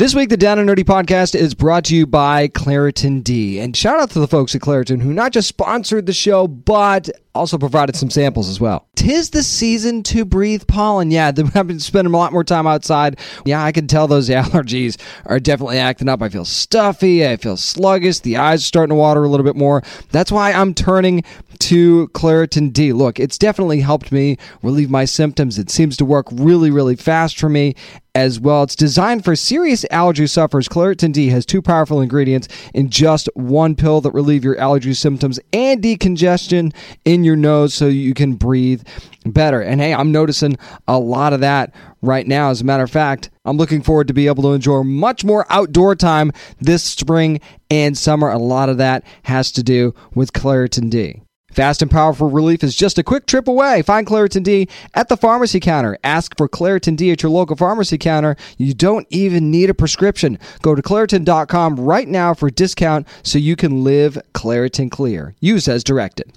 This week, the Down and Nerdy podcast is brought to you by Claritin D. And shout out to the folks at Claritin who not just sponsored the show, but also provided some samples as well. Tis the season to breathe pollen. Yeah, I've been spending a lot more time outside. Yeah, I can tell those allergies are definitely acting up. I feel stuffy. I feel sluggish. The eyes are starting to water a little bit more. That's why I'm turning to Claritin D. Look, it's definitely helped me relieve my symptoms. It seems to work really, really fast for me as well. It's designed for serious allergy sufferers. Claritin D has two powerful ingredients in just one pill that relieve your allergy symptoms and decongestion in your nose so you can breathe better. And hey, I'm noticing a lot of that right now. As a matter of fact, I'm looking forward to be able to enjoy much more outdoor time this spring and summer. A lot of that has to do with Claritin D. Fast and powerful relief is just a quick trip away. Find Claritin D at the pharmacy counter. Ask for Claritin D at your local pharmacy counter. You don't even need a prescription. Go to Claritin.com right now for a discount so you can live Claritin Clear. Use as directed.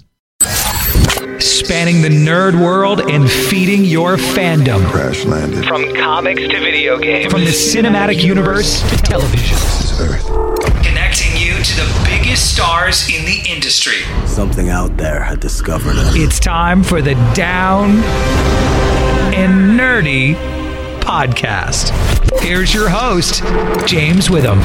Spanning the nerd world and feeding your fandom. Crash landed. From comics to video games. From the cinematic universe to television. To the biggest stars in the industry. Something out there had discovered us. It's time for the Down and Nerdy podcast. Here's your host, James Witham.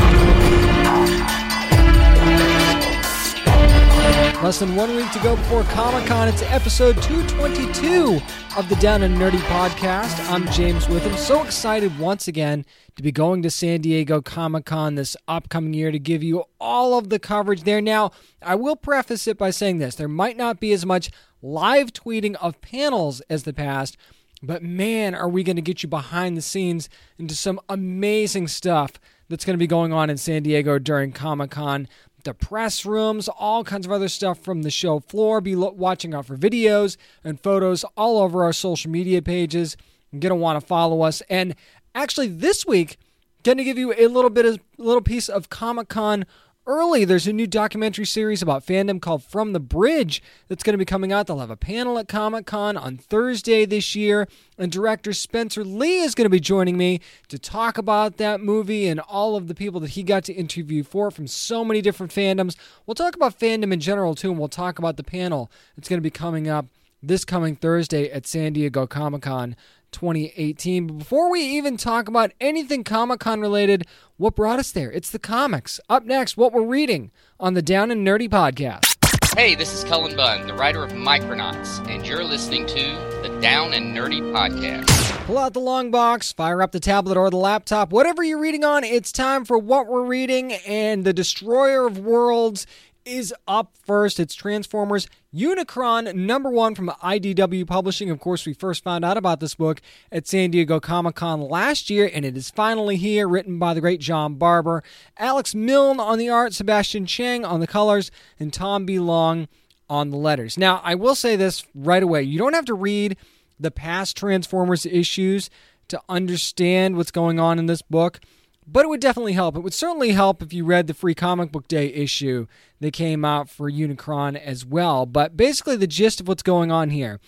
Less than one week to go before Comic Con. It's episode 222 of the Down and Nerdy podcast. I'm James Witham. So excited once again to be going to San Diego Comic Con this upcoming year to give you all of the coverage there. Now, I will preface it by saying this there might not be as much live tweeting of panels as the past. But man, are we going to get you behind the scenes into some amazing stuff that's going to be going on in San Diego during Comic Con the press rooms, all kinds of other stuff from the show floor. Be lo- watching out for videos and photos all over our social media pages. You're going to want to follow us. And actually, this week, going to give you a little bit of little piece of Comic Con early. There's a new documentary series about fandom called From the Bridge that's going to be coming out. They'll have a panel at Comic Con on Thursday this year, and director Spencer Lee is going to be joining me to talk about that movie and all of the people that he got to interview for from so many different fandoms. We'll talk about fandom in general too, and we'll talk about the panel that's going to be coming up this coming Thursday at San Diego Comic Con 2018. But before we even talk about anything Comic Con related, what brought us there? It's the comics. Up next, what we're reading on the Down and Nerdy podcast. Hey, this is Cullen Bunn, the writer of Micronauts, and you're listening to the Down and Nerdy Podcast. Pull out the long box, fire up the tablet or the laptop, whatever you're reading on, it's time for what we're reading. And The Destroyer of Worlds is up first. It's Transformers Unicron number one from IDW Publishing. Of course, we first found out about this book at San Diego Comic Con last year, and it is finally here, written by the great John Barber. Alex Milne on the art, Sebastian Cheng on the colors, and Tom B. Long on the letters. Now, I will say this right away you don't have to read the past Transformers issues to understand what's going on in this book but it would definitely help. It would certainly help if you read the free comic book day issue that came out for Unicron as well. But basically, the gist of what's going on here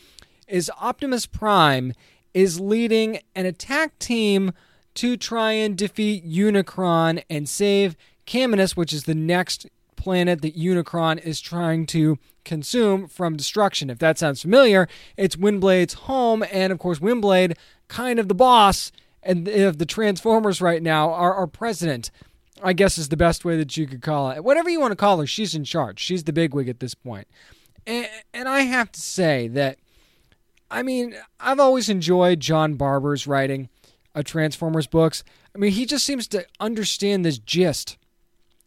is Optimus Prime is leading an attack team to try and defeat Unicron and save Caminus, which is the next planet that Unicron is trying to consume from destruction. If that sounds familiar, it's Windblade's home, and of course, Windblade, kind of the boss and of the Transformers right now, our, our president I guess is the best way that you could call it. Whatever you want to call her, she's in charge. She's the bigwig at this point. And, and I have to say that, I mean, I've always enjoyed John Barber's writing of Transformers books. I mean, he just seems to understand this gist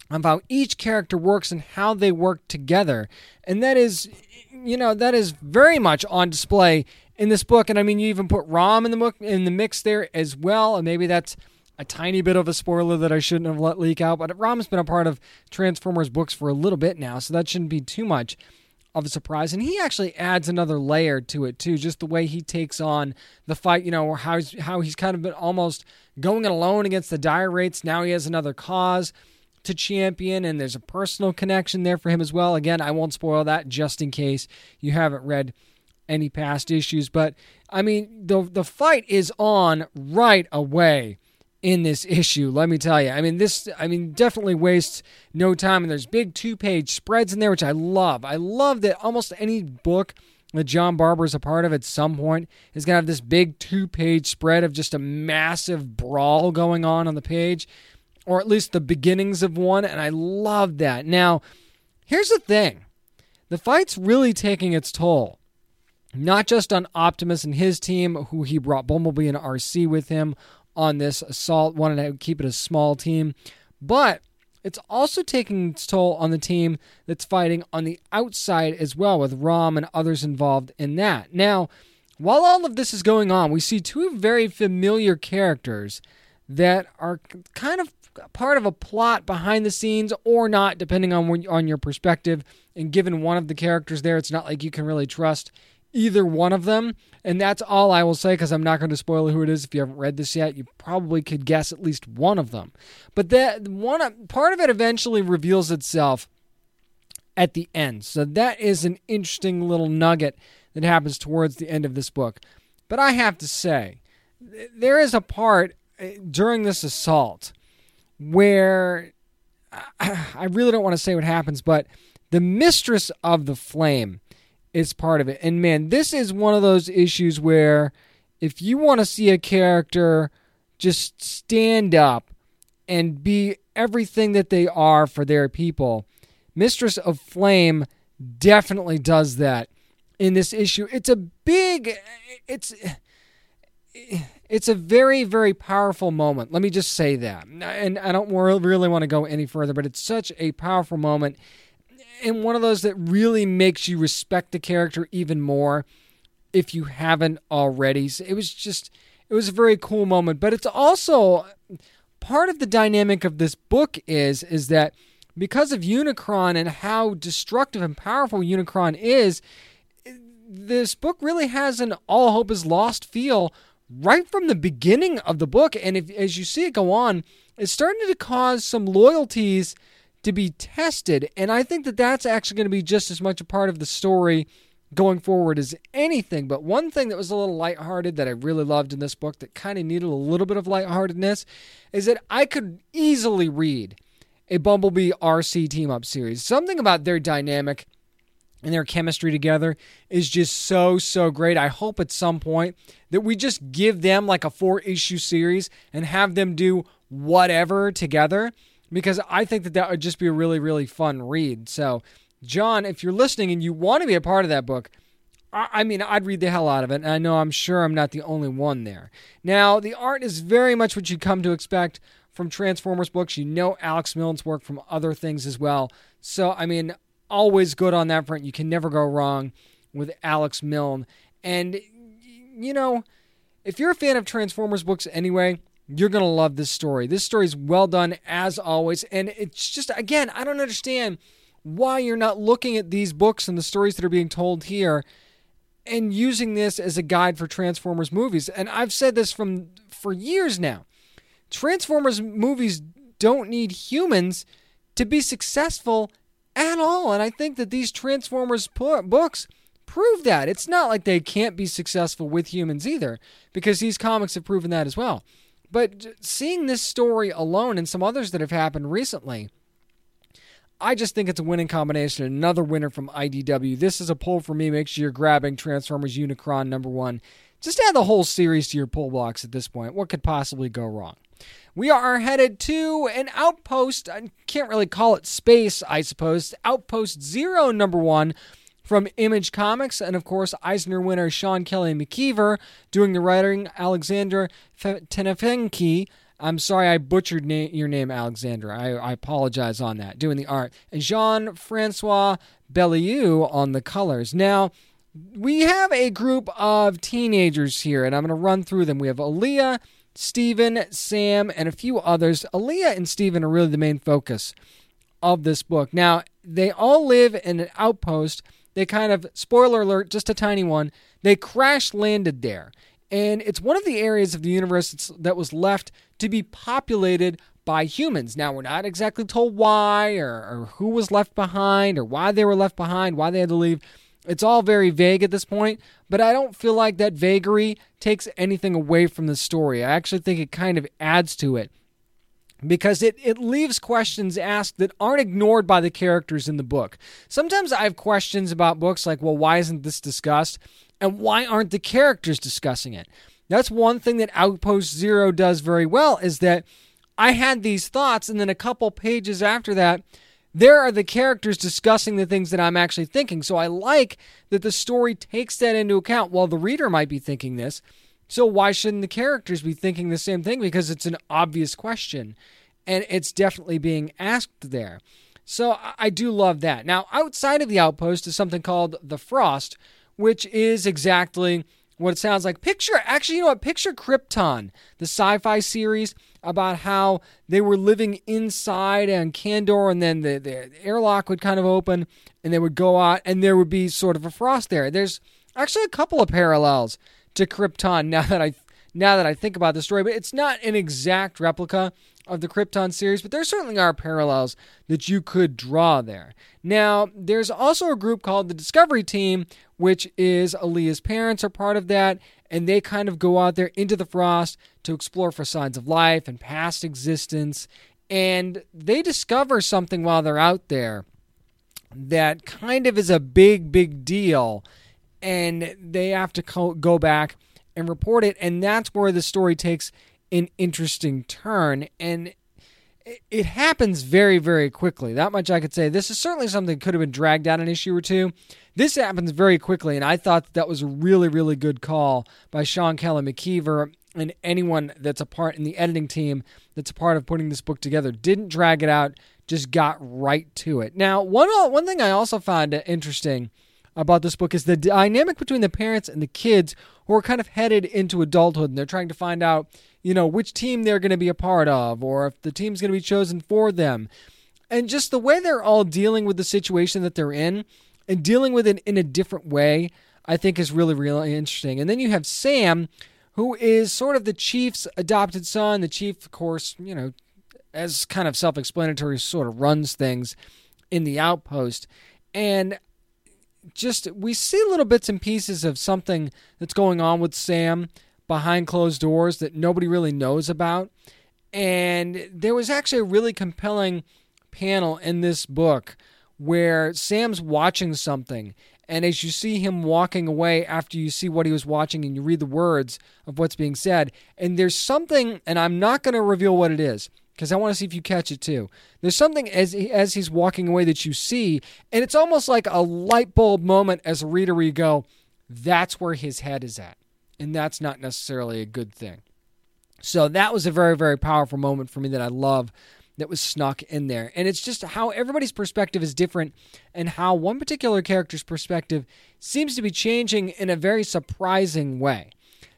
of how each character works and how they work together. And that is, you know, that is very much on display in this book. And I mean, you even put Rom in the book in the mix there as well. And maybe that's a tiny bit of a spoiler that I shouldn't have let leak out. But Rom's been a part of Transformers books for a little bit now, so that shouldn't be too much of a surprise. And he actually adds another layer to it too, just the way he takes on the fight. You know, how he's how he's kind of been almost going it alone against the dire wraiths. Now he has another cause to champion, and there's a personal connection there for him as well. Again, I won't spoil that just in case you haven't read any past issues. But I mean, the the fight is on right away in this issue. Let me tell you. I mean, this. I mean, definitely wastes no time. And there's big two page spreads in there, which I love. I love that almost any book that John Barber is a part of at some point is gonna have this big two page spread of just a massive brawl going on on the page, or at least the beginnings of one. And I love that. Now, here's the thing. The fight's really taking its toll not just on Optimus and his team, who he brought Bumblebee and RC with him on this assault, wanted to keep it a small team, but it's also taking its toll on the team that's fighting on the outside as well, with Rom and others involved in that. Now, while all of this is going on, we see two very familiar characters that are kind of part of a plot behind the scenes or not, depending on when, on your perspective. And given one of the characters there, it's not like you can really trust either one of them. And that's all I will say because I'm not going to spoil who it is. If you haven't read this yet, you probably could guess at least one of them. But that one part of it eventually reveals itself at the end. So that is an interesting little nugget that happens towards the end of this book. But I have to say, there is a part eh, during this assault where I really don't want to say what happens, but the mistress of the flame is part of it. And man, this is one of those issues where if you want to see a character just stand up and be everything that they are for their people, Mistress of Flame definitely does that in this issue. It's a big it's it's a very very powerful moment. Let me just say that. And I don't really want to go any further, but it's such a powerful moment and one of those that really makes you respect the character even more if you haven't already. So it was just it was a very cool moment, but it's also part of the dynamic of this book is is that because of Unicron and how destructive and powerful Unicron is, this book really has an all hope is lost feel right from the beginning of the book and if as you see it go on, it's starting to cause some loyalties to be tested. And I think that that's actually going to be just as much a part of the story going forward as anything. But one thing that was a little lighthearted that I really loved in this book that kind of needed a little bit of lightheartedness is that I could easily read a Bumblebee RC team up series. Something about their dynamic and their chemistry together is just so so great. I hope at some point that we just give them like a four issue series and have them do whatever together because I think that that would just be a really, really fun read. So, John, if you're listening and you want to be a part of that book, I mean, I'd read the hell out of it. And I know I'm sure I'm not the only one there. Now, the art is very much what you come to expect from Transformers books. You know Alex Milne's work from other things as well. So, I mean, always good on that front. You can never go wrong with Alex Milne. And, you know, if you're a fan of Transformers books anyway, you're going to love this story. This story is well done as always. And it's just, again, I don't understand why you're not looking at these books and the stories that are being told here and using this as a guide for Transformers movies. And I've said this from for years now. Transformers movies don't need humans to be successful at all. And I think that these Transformers books prove that. It's not like they can't be successful with humans either, because these comics have proven that as well. But seeing this story alone and some others that have happened recently, I just think it's a winning combination. Another winner from IDW. This is a pull for me. Make sure you're grabbing Transformers Unicron number one. Just add the whole series to your pull box at this point. What could possibly go wrong? We are headed to an outpost. I can't really call it space, I suppose. Outpost Zero, number one, from Image Comics, and of course, Eisner winner Sean Kelly McKeever doing the writing, Alexander Tenefenki. I'm sorry I butchered na- your name, Alexander. I, I, apologize on that. Doing the art. And Jean Francois Beaulieu on the colors. Now, we have a group of teenagers here, and I'm going to run through them. We have Aaliyah, Stephen, Sam, and a few others. Aaliyah and Stephen are really the main focus of this book. Now, they all live in an outpost. They kind of, spoiler alert, just a tiny one, they crash landed there. And it's one of the areas of the universe that was left to be populated by humans. Now, we're not exactly told why or, or who was left behind or why they were left behind, why they had to leave. It's all very vague at this point, but I don't feel like that vagary takes anything away from the story. I actually think it kind of adds to it because it, it leaves questions asked that aren't ignored by the characters in the book. Sometimes I have questions about books like, well, why isn't this discussed? And why aren't the characters discussing it? That's one thing that Outpost Zero does very well is that I had these thoughts, and then a couple pages after that, there are the characters discussing the things that I'm actually thinking. So I like that the story takes that into account. While the reader might be thinking this, so why shouldn't the characters be thinking the same thing? Because it's an obvious question and it's definitely being asked there. So I do love that. Now, outside of the outpost is something called the Frost, which is exactly what it sounds like. Picture, actually, you know what? Picture Krypton, the sci fi series about how they were living inside and Kandor, and then the, the airlock would kind of open and they would go out, and there would be sort of a frost there. There's actually a couple of parallels to Krypton now that I now that I think about the story, but it's not an exact replica of the Krypton series, but there certainly are parallels that you could draw there. Now, there's also a group called the Discovery Team, which is Aaliyah's parents are part of that, and they kind of go out there into the frost to explore for signs of life and past existence. And they discover something while they're out there that kind of is a big, big deal. And they have to go back and report it. And that's where the story takes an interesting turn. And it happens very, very quickly. That much I could say. This is certainly something that could have been dragged out an issue or two. This happens very quickly, and I thought that was a really, really good call by Sean Kelly McKeever and anyone that's a part in the editing team that's a part of putting this book together. Didn't drag it out, just got right to it. Now, one one thing I also found interesting about this book is the dynamic between the parents and the kids who are kind of headed into adulthood and they're trying to find out, you know, which team they're going to be a part of or if the team's going to be chosen for them. And just the way they're all dealing with the situation that they're in and dealing with it in a different way, I think is really, really interesting. And then you have Sam, who is sort of the chief's adopted son. The chief, of course, you know, as kind of self explanatory, sort of runs things in the outpost. And just we see little bits and pieces of something that's going on with Sam behind closed doors that nobody really knows about. And there was actually a really compelling panel in this book where Sam's watching something. And as you see him walking away after you see what he was watching and you read the words of what's being said, and there's something, and I'm not going to reveal what it is because I want to see if you catch it too. There's something as as he's walking away that you see, and it's almost like a light bulb moment as a reader where you go, that's where his head is at. And that's not necessarily a good thing. So that was a very, very powerful moment for me that I love that was snuck in there. And it's just how everybody's perspective is different and how one particular character's perspective seems to be changing in a very surprising way.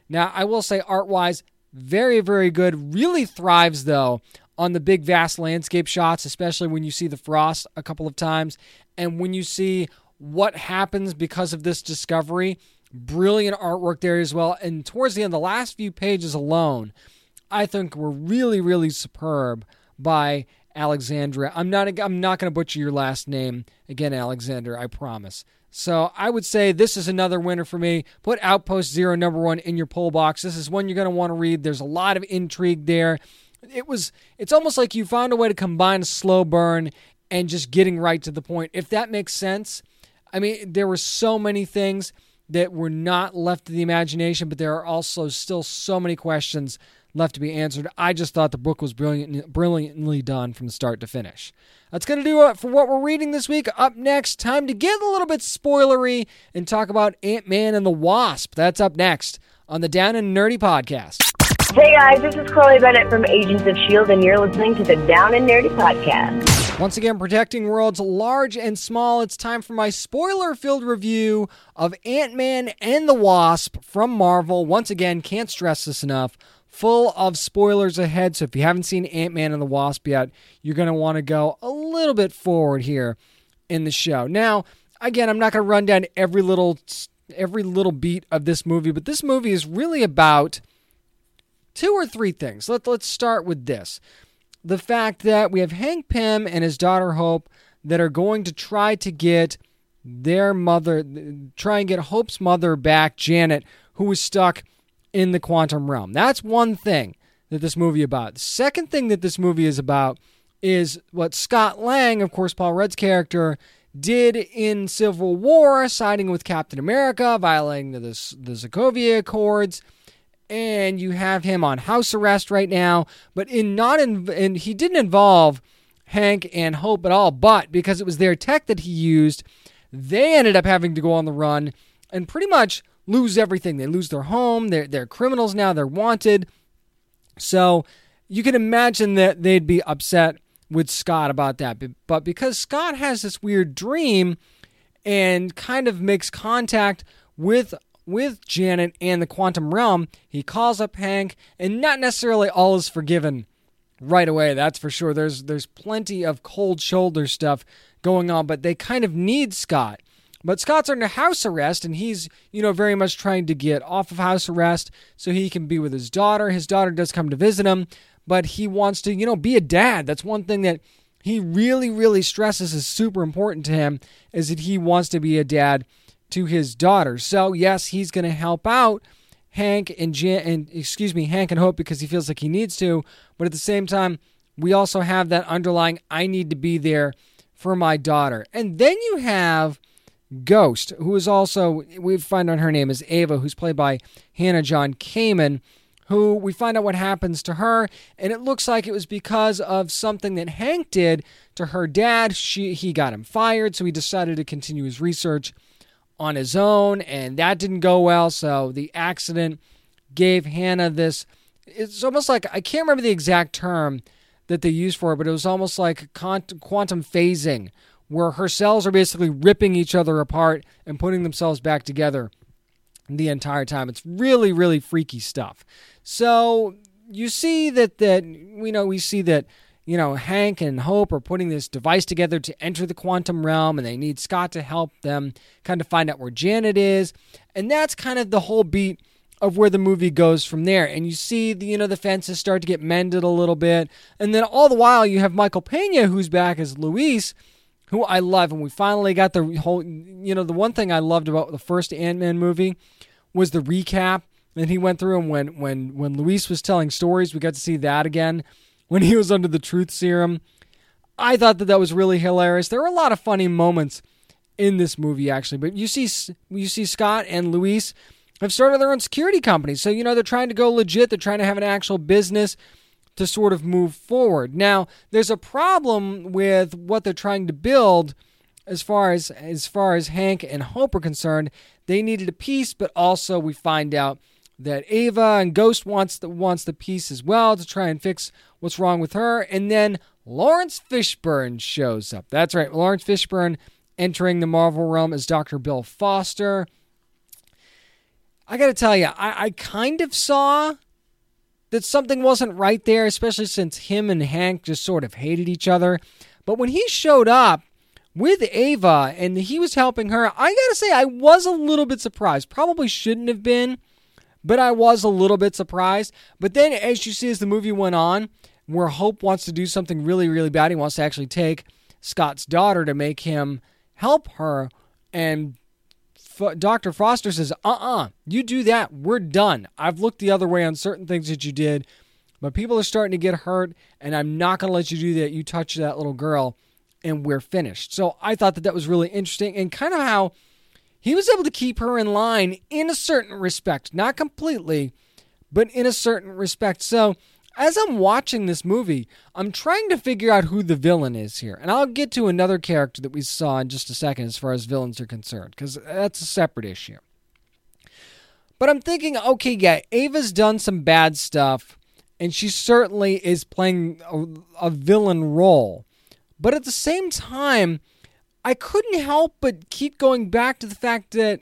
Now, I will say art wise, very, very good. Really thrives, though, on the big, vast landscape shots, especially when you see the frost a couple of times and when you see what happens because of this discovery. Brilliant artwork there as well. And towards the end, the last few pages alone, I think were really, really superb by Alexandra. I'm not I'm not going to butcher your last name again, Alexander. I promise. So I would say this is another winner for me. Put Outpost Zero number one in your pull box. This is one you're going to want to read. There's a lot of intrigue there. It was. It's almost like you found a way to combine a slow burn and just getting right to the point. If that makes sense. I mean, there were so many things that were not left to the imagination, but there are also still so many questions left to be answered. I just thought the book was brilliant, brilliantly done from start to finish. That's going to do it for what we're reading this week. Up next, time to get a little bit spoilery and talk about Ant Man and the Wasp. That's up next on the Down and Nerdy podcast. Hey guys, this is Chloe Bennett from Agents of S.H.I.E.L.D., and you're listening to the Down and Nerdy podcast. Once again, protecting worlds large and small, it's time for my spoiler filled review of Ant Man and the Wasp from Marvel. Once again, can't stress this enough full of spoilers ahead. So if you haven't seen Ant Man and the Wasp yet, you're going to want to go a little bit forward here in the show. Now, again, I'm not going to run down every little every little beat of this movie, but this movie is really about two or three things. Let, let's start with this. The fact that we have Hank Pym and his daughter Hope that are going to try to get their mother, try and get Hope's mother back, Janet, who was stuck in the quantum realm. That's one thing that this movie about. The second thing that this movie is about is what Scott Lang, of course, Paul Rudd's character, did in Civil War, siding with Captain America, violating the, the Sokovia Accords, and you have him on house arrest right now. But in not in, and he didn't involve Hank and Hope at all, but because it was their tech that he used, they ended up having to go on the run and pretty much lose everything. They lose their home. They're, they're criminals now. They're wanted. So you can imagine that they'd be upset with Scott about that. But because Scott has this weird dream and kind of makes contact with with Janet and the quantum realm, he calls up Hank, and not necessarily all is forgiven right away. That's for sure. There's there's plenty of cold shoulder stuff going on, but they kind of need Scott. But Scott's under house arrest, and he's, you know, very much trying to get off of house arrest so he can be with his daughter. His daughter does come to visit him, but he wants to, you know, be a dad. That's one thing that he really, really stresses is super important to him is that he wants to be a dad to his daughter. So yes, he's going to help out Hank and Jan, and excuse me, Hank and Hope because he feels like he needs to. But at the same time, we also have that underlying I need to be there for my daughter. And then you have Ghost, who is also, we find out her name is Ava, who's played by Hannah John Kamen, who we find out what happens to her, and it looks like it was because of something that Hank did to her dad. She he got him fired, so he decided to continue his research on his own, and that didn't go well. So the accident gave Hannah this. It's almost like I can't remember the exact term that they used for it, but it was almost like quantum phasing, where her cells are basically ripping each other apart and putting themselves back together the entire time. It's really, really freaky stuff. So you see that that you know we see that you know Hank and Hope are putting this device together to enter the quantum realm, and they need Scott to help them kind of find out where Janet is, and that's kind of the whole beat of where the movie goes from there. And you see the you know the fences start to get mended a little bit, and then all the while you have Michael Pena who's back as Luis who I love, and we finally got the whole. You know, the one thing I loved about the first Ant Man movie was the recap that he went through, and when when when Luis was telling stories, we got to see that again when he was under the truth serum. I thought that that was really hilarious. There were a lot of funny moments in this movie, actually. But you see, you see Scott and Luis have started their own security company, so you know they're trying to go legit. They're trying to have an actual business to sort of move forward. Now, there's a problem with what they're trying to build as far as as far as Hank and Hope are concerned. They needed a piece, but also we find out that Ava and Ghost wants the wants the piece as well to try and fix what's wrong with her. And then Laurence Fishburne shows up. That's right, Laurence Fishburne entering the Marvel realm as Dr. Bill Foster. I got to tell you, I, I kind of saw that something wasn't right there, especially since him and Hank just sort of hated each other. But when he showed up with Ava and he was helping her, I gotta say, I was a little bit surprised. Probably shouldn't have been, but I was a little bit surprised. But then, as you see, as the movie went on, where Hope wants to do something really, really bad, he wants to actually take Scott's daughter to make him help her. And F- Dr. Foster says, uh uh-uh, uh, you do that, we're done. I've looked the other way on certain things that you did, but people are starting to get hurt, and I'm not going to let you do that. You touch that little girl, and we're finished. So I thought that that was really interesting and kind of how he was able to keep her in line in a certain respect, not completely, but in a certain respect. So, as I'm watching this movie, I'm trying to figure out who the villain is here. And I'll get to another character that we saw in just a second as far as villains are concerned, because that's a separate issue. But I'm thinking, okay, yeah, Ava's done some bad stuff, and she certainly is playing a, a villain role. But at the same time, I couldn't help but keep going back to the fact that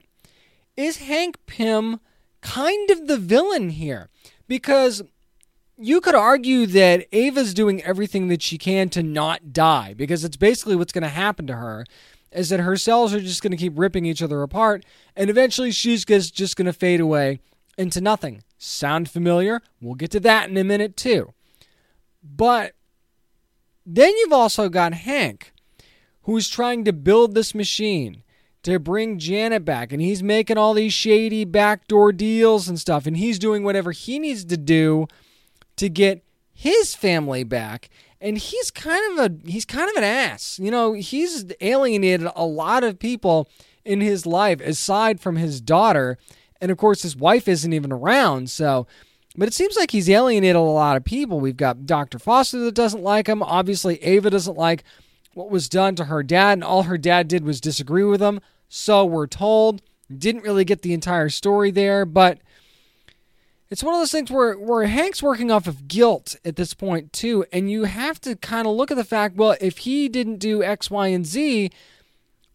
is Hank Pym kind of the villain here? Because you could argue that Ava's doing everything that she can to not die because it's basically what's going to happen to her is that her cells are just going to keep ripping each other apart and eventually she's just going to fade away into nothing. Sound familiar? We'll get to that in a minute too. But then you've also got Hank who's trying to build this machine to bring Janet back. And he's making all these shady backdoor deals and stuff. And he's doing whatever he needs to do to get his family back. And he's kind of a he's kind of an ass. You know, he's alienated a lot of people in his life aside from his daughter. And of course his wife isn't even around. So but it seems like he's alienated a lot of people. We've got Dr. Foster that doesn't like him. Obviously, Ava doesn't like what was done to her dad, and all her dad did was disagree with him. So we're told. Didn't really get the entire story there, but it's one of those things where, where Hank's working off of guilt at this point, too. And you have to kind of look at the fact well, if he didn't do X, Y, and Z,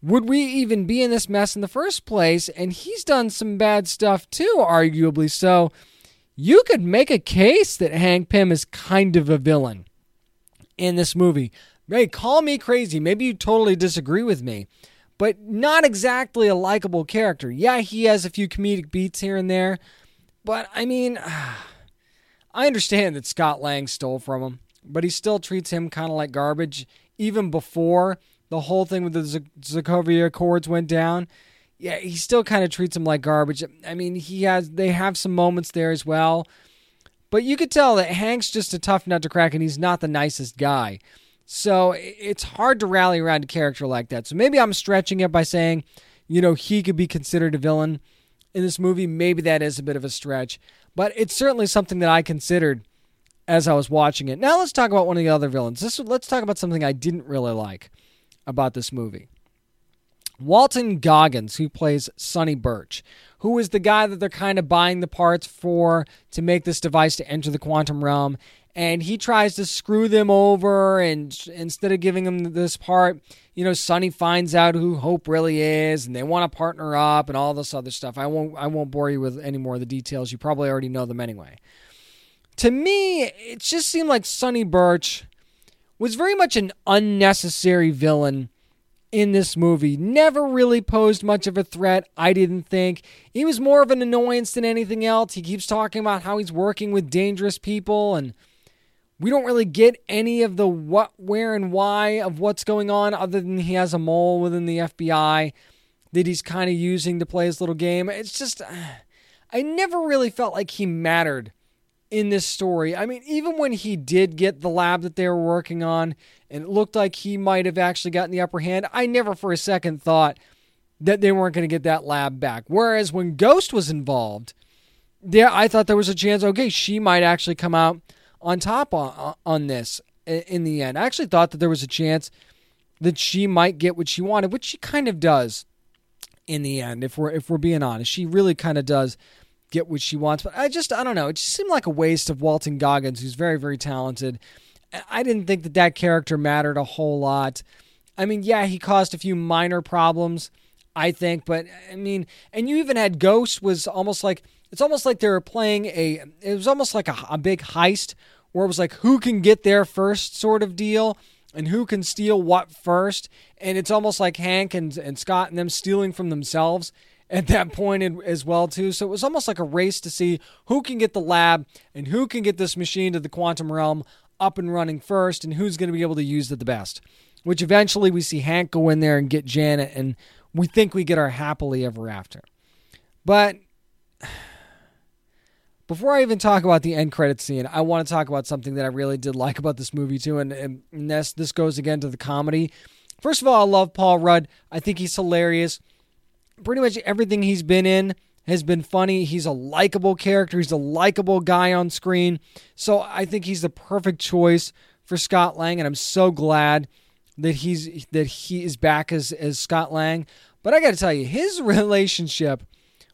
would we even be in this mess in the first place? And he's done some bad stuff, too, arguably. So you could make a case that Hank Pym is kind of a villain in this movie. Hey, call me crazy. Maybe you totally disagree with me but not exactly a likable character. Yeah, he has a few comedic beats here and there, but I mean, I understand that Scott Lang stole from him, but he still treats him kind of like garbage even before the whole thing with the Z- Sokovia Accords went down. Yeah, he still kind of treats him like garbage. I mean, he has they have some moments there as well. But you could tell that Hank's just a tough nut to crack and he's not the nicest guy. So it's hard to rally around a character like that. So maybe I'm stretching it by saying, you know, he could be considered a villain in this movie. Maybe that is a bit of a stretch, but it's certainly something that I considered as I was watching it. Now let's talk about one of the other villains. This let's talk about something I didn't really like about this movie. Walton Goggins, who plays Sonny Birch, who is the guy that they're kind of buying the parts for to make this device to enter the quantum realm and he tries to screw them over and instead of giving them this part you know sonny finds out who hope really is and they want to partner up and all this other stuff. I won't i won't bore you with any more of the details. You probably already know them anyway. To me it just seemed like sonny birch was very much an unnecessary villain in this movie. Never really posed much of a threat i didn't think. He was more of an annoyance than anything else. He keeps talking about how he's working with dangerous people and we don't really get any of the what, where, and why of what's going on other than he has a mole within the FBI that he's kind of using to play his little game. It's just, uh, I never really felt like he mattered in this story. I mean, even when he did get the lab that they were working on and it looked like he might have actually gotten the upper hand, I never for a second thought that they weren't going to get that lab back. Whereas when Ghost was involved, there I thought there was a chance, okay, she might actually come out on top on, on this in the end. I actually thought that there was a chance that she might get what she wanted, which she kind of does in the end. If we're if we're being honest, she really kind of does get what she wants. But I just I don't know. It just seemed like a waste of Walton Goggins, who's very very talented. I didn't think that that character mattered a whole lot. I mean, yeah, he caused a few minor problems, I think, but I mean, and you even had Ghost was almost like it's almost like they were playing a. It was almost like a, a big heist where it was like who can get there first sort of deal and who can steal what first. And it's almost like Hank and, and Scott and them stealing from themselves at that point as well too. So it was almost like a race to see who can get the lab and who can get this machine to the quantum realm up and running first and who's going to be able to use it the best. Which eventually we see Hank go in there and get Janet and we think we get our happily ever after. But before I even talk about the end credit scene, I want to talk about something that I really did like about this movie too, and, and this this goes again to the comedy. First of all, I love Paul Rudd. I think he's hilarious. Pretty much everything he's been in has been funny. He's a likable character. He's a likable guy on screen. So I think he's the perfect choice for Scott Lang, and I'm so glad that he's that he is back as as Scott Lang. But I got to tell you, his relationship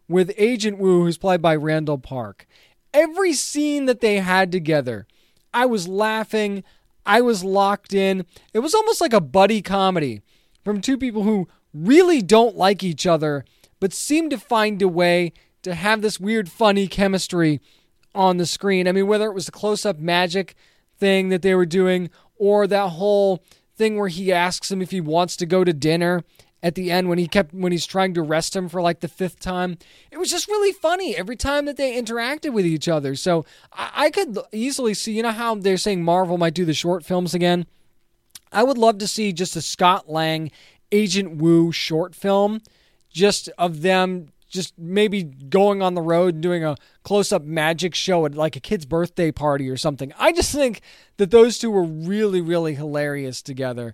with Agent Woo, who's played by Randall Park, every scene that they had together, I was laughing. I was locked in. It was almost like a buddy comedy from two people who really don't like each other, but seem to find a way to have this weird, funny chemistry on the screen. I mean, whether it was the close up magic thing that they were doing or that whole thing where he asks him if he wants to go to dinner at the end when he kept when he's trying to arrest him for like the fifth time. It was just really funny every time that they interacted with each other. So I, I could easily see, you know how they're saying Marvel might do the short films again. I would love to see just a Scott Lang Agent Woo short film, just of them just maybe going on the road and doing a close up magic show at like a kid's birthday party or something. I just think that those two were really, really hilarious together.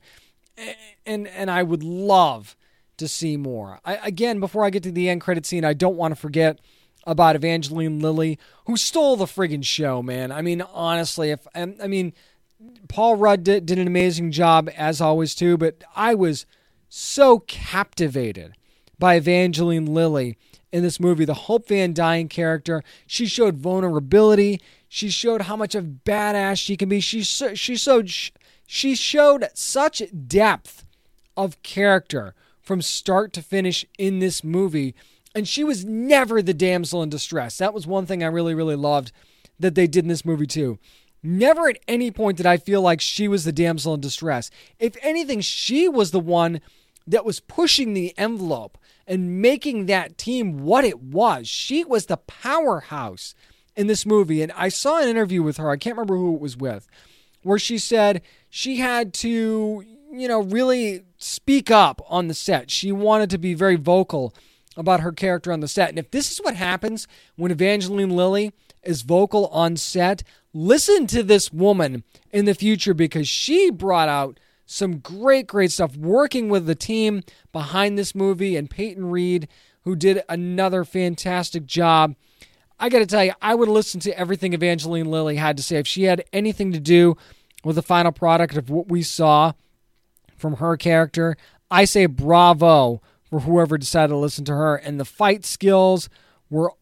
And and I would love to see more. I, again, before I get to the end credit scene, I don't want to forget about Evangeline Lilly, who stole the friggin' show, man. I mean, honestly, if I mean, Paul Rudd did, did an amazing job as always too, but I was so captivated by Evangeline Lilly in this movie. The Hope Van Dyne character, she showed vulnerability. She showed how much of badass she can be. She she showed she showed such depth of character from start to finish in this movie. And she was never the damsel in distress. That was one thing I really, really loved that they did in this movie, too. Never at any point did I feel like she was the damsel in distress. If anything, she was the one that was pushing the envelope and making that team what it was. She was the powerhouse in this movie. And I saw an interview with her, I can't remember who it was with, where she said she had to, you know, really speak up on the set. She wanted to be very vocal about her character on the set. And if this is what happens when Evangeline Lilly is vocal on set, listen to this woman in the future because she brought out some great, great stuff working with the team behind this movie and Peyton Reed, who did another fantastic job. I got to tell you, I would listen to everything Evangeline Lilly had to say. If she had anything to do with the final product of what we saw from her character. I say bravo for whoever decided to listen to her. And the fight skills were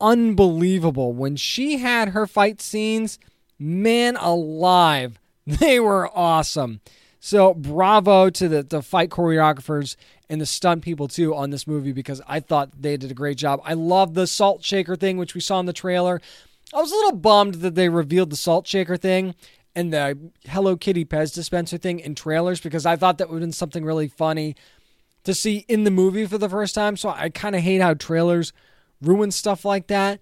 unbelievable. When she had her fight scenes, man alive, they were awesome. So bravo to the, the fight choreographers and the stunt people too on this movie because I thought they did a great job. I love the salt shaker thing, which we saw in the trailer. I was a little bummed that they revealed the salt shaker thing and the Hello Kitty Pez dispenser thing in trailers because I thought that would have been something really funny to see in the movie for the first time. So I kind of hate how trailers ruin stuff like that.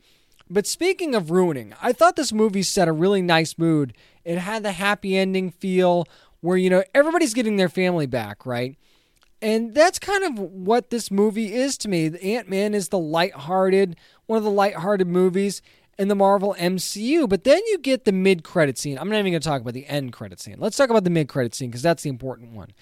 But speaking of ruining, I thought this movie set a really nice mood. It had the happy ending feel where, you know, everybody's getting their family back, right? And that's kind of what this movie is to me. Ant Man is the light-hearted, one of the light-hearted movies in the Marvel MCU. But then you get the mid credit scene. I'm not even going to talk about the end credit scene. Let's talk about the mid credit scene because that's the important one.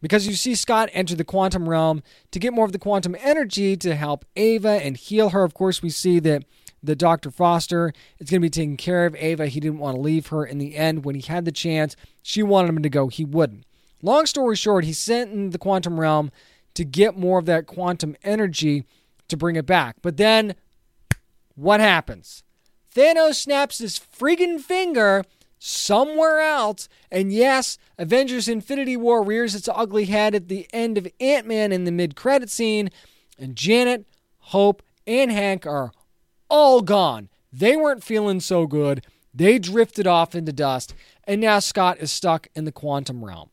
Because you see Scott enter the quantum realm to get more of the quantum energy to help Ava and heal her. Of course, we see that the Dr. Foster is going to be taking care of Ava. He didn't want to leave her in the end. When he had the chance, she wanted him to go. He wouldn't. Long story short, he sent in the quantum realm to get more of that quantum energy to bring it back. But then what happens? Thanos snaps his friggin' finger somewhere else. And yes, Avengers Infinity War rears its ugly head at the end of Ant Man in the mid credit scene. And Janet, Hope, and Hank are all gone. They weren't feeling so good. They drifted off into dust. And now Scott is stuck in the quantum realm.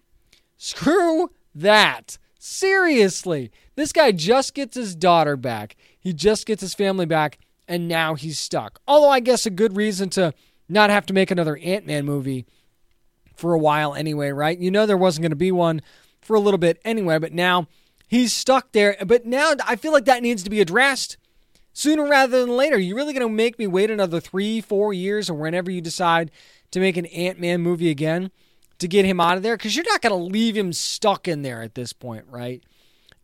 Screw that. Seriously. This guy just gets his daughter back. He just gets his family back and now he's stuck. Although I guess a good reason to not have to make another Ant Man movie for a while anyway, right? You know there wasn't going to be one for a little bit anyway, but now he's stuck there. But now I feel like that needs to be addressed sooner rather than later. You're really going to make me wait another three, four years or whenever you decide to make an Ant Man movie again to get him out of there? Because you're not going to leave him stuck in there at this point, right?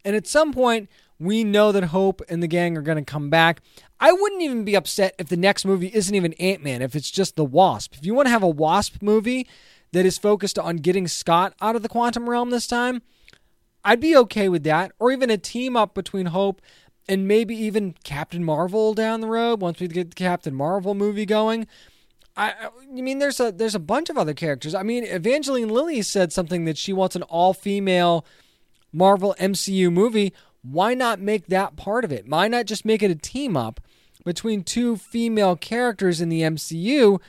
And at some point, We know that Hope and the gang are going to come back. I wouldn't even be upset if the next movie isn't even Ant Man, if it's just the Wasp. If you want to have a Wasp movie that is focused on getting Scott out of the quantum realm this time, I'd be okay with that. Or even a team up between Hope and maybe even Captain Marvel down the road once we get the Captain Marvel movie going. I, I mean, there's a there's a bunch of other characters. I mean, Evangeline Lilly said something that she wants an all female Marvel MCU movie. Why not make that part of it? Why not just make it a team up between two female characters in the MCU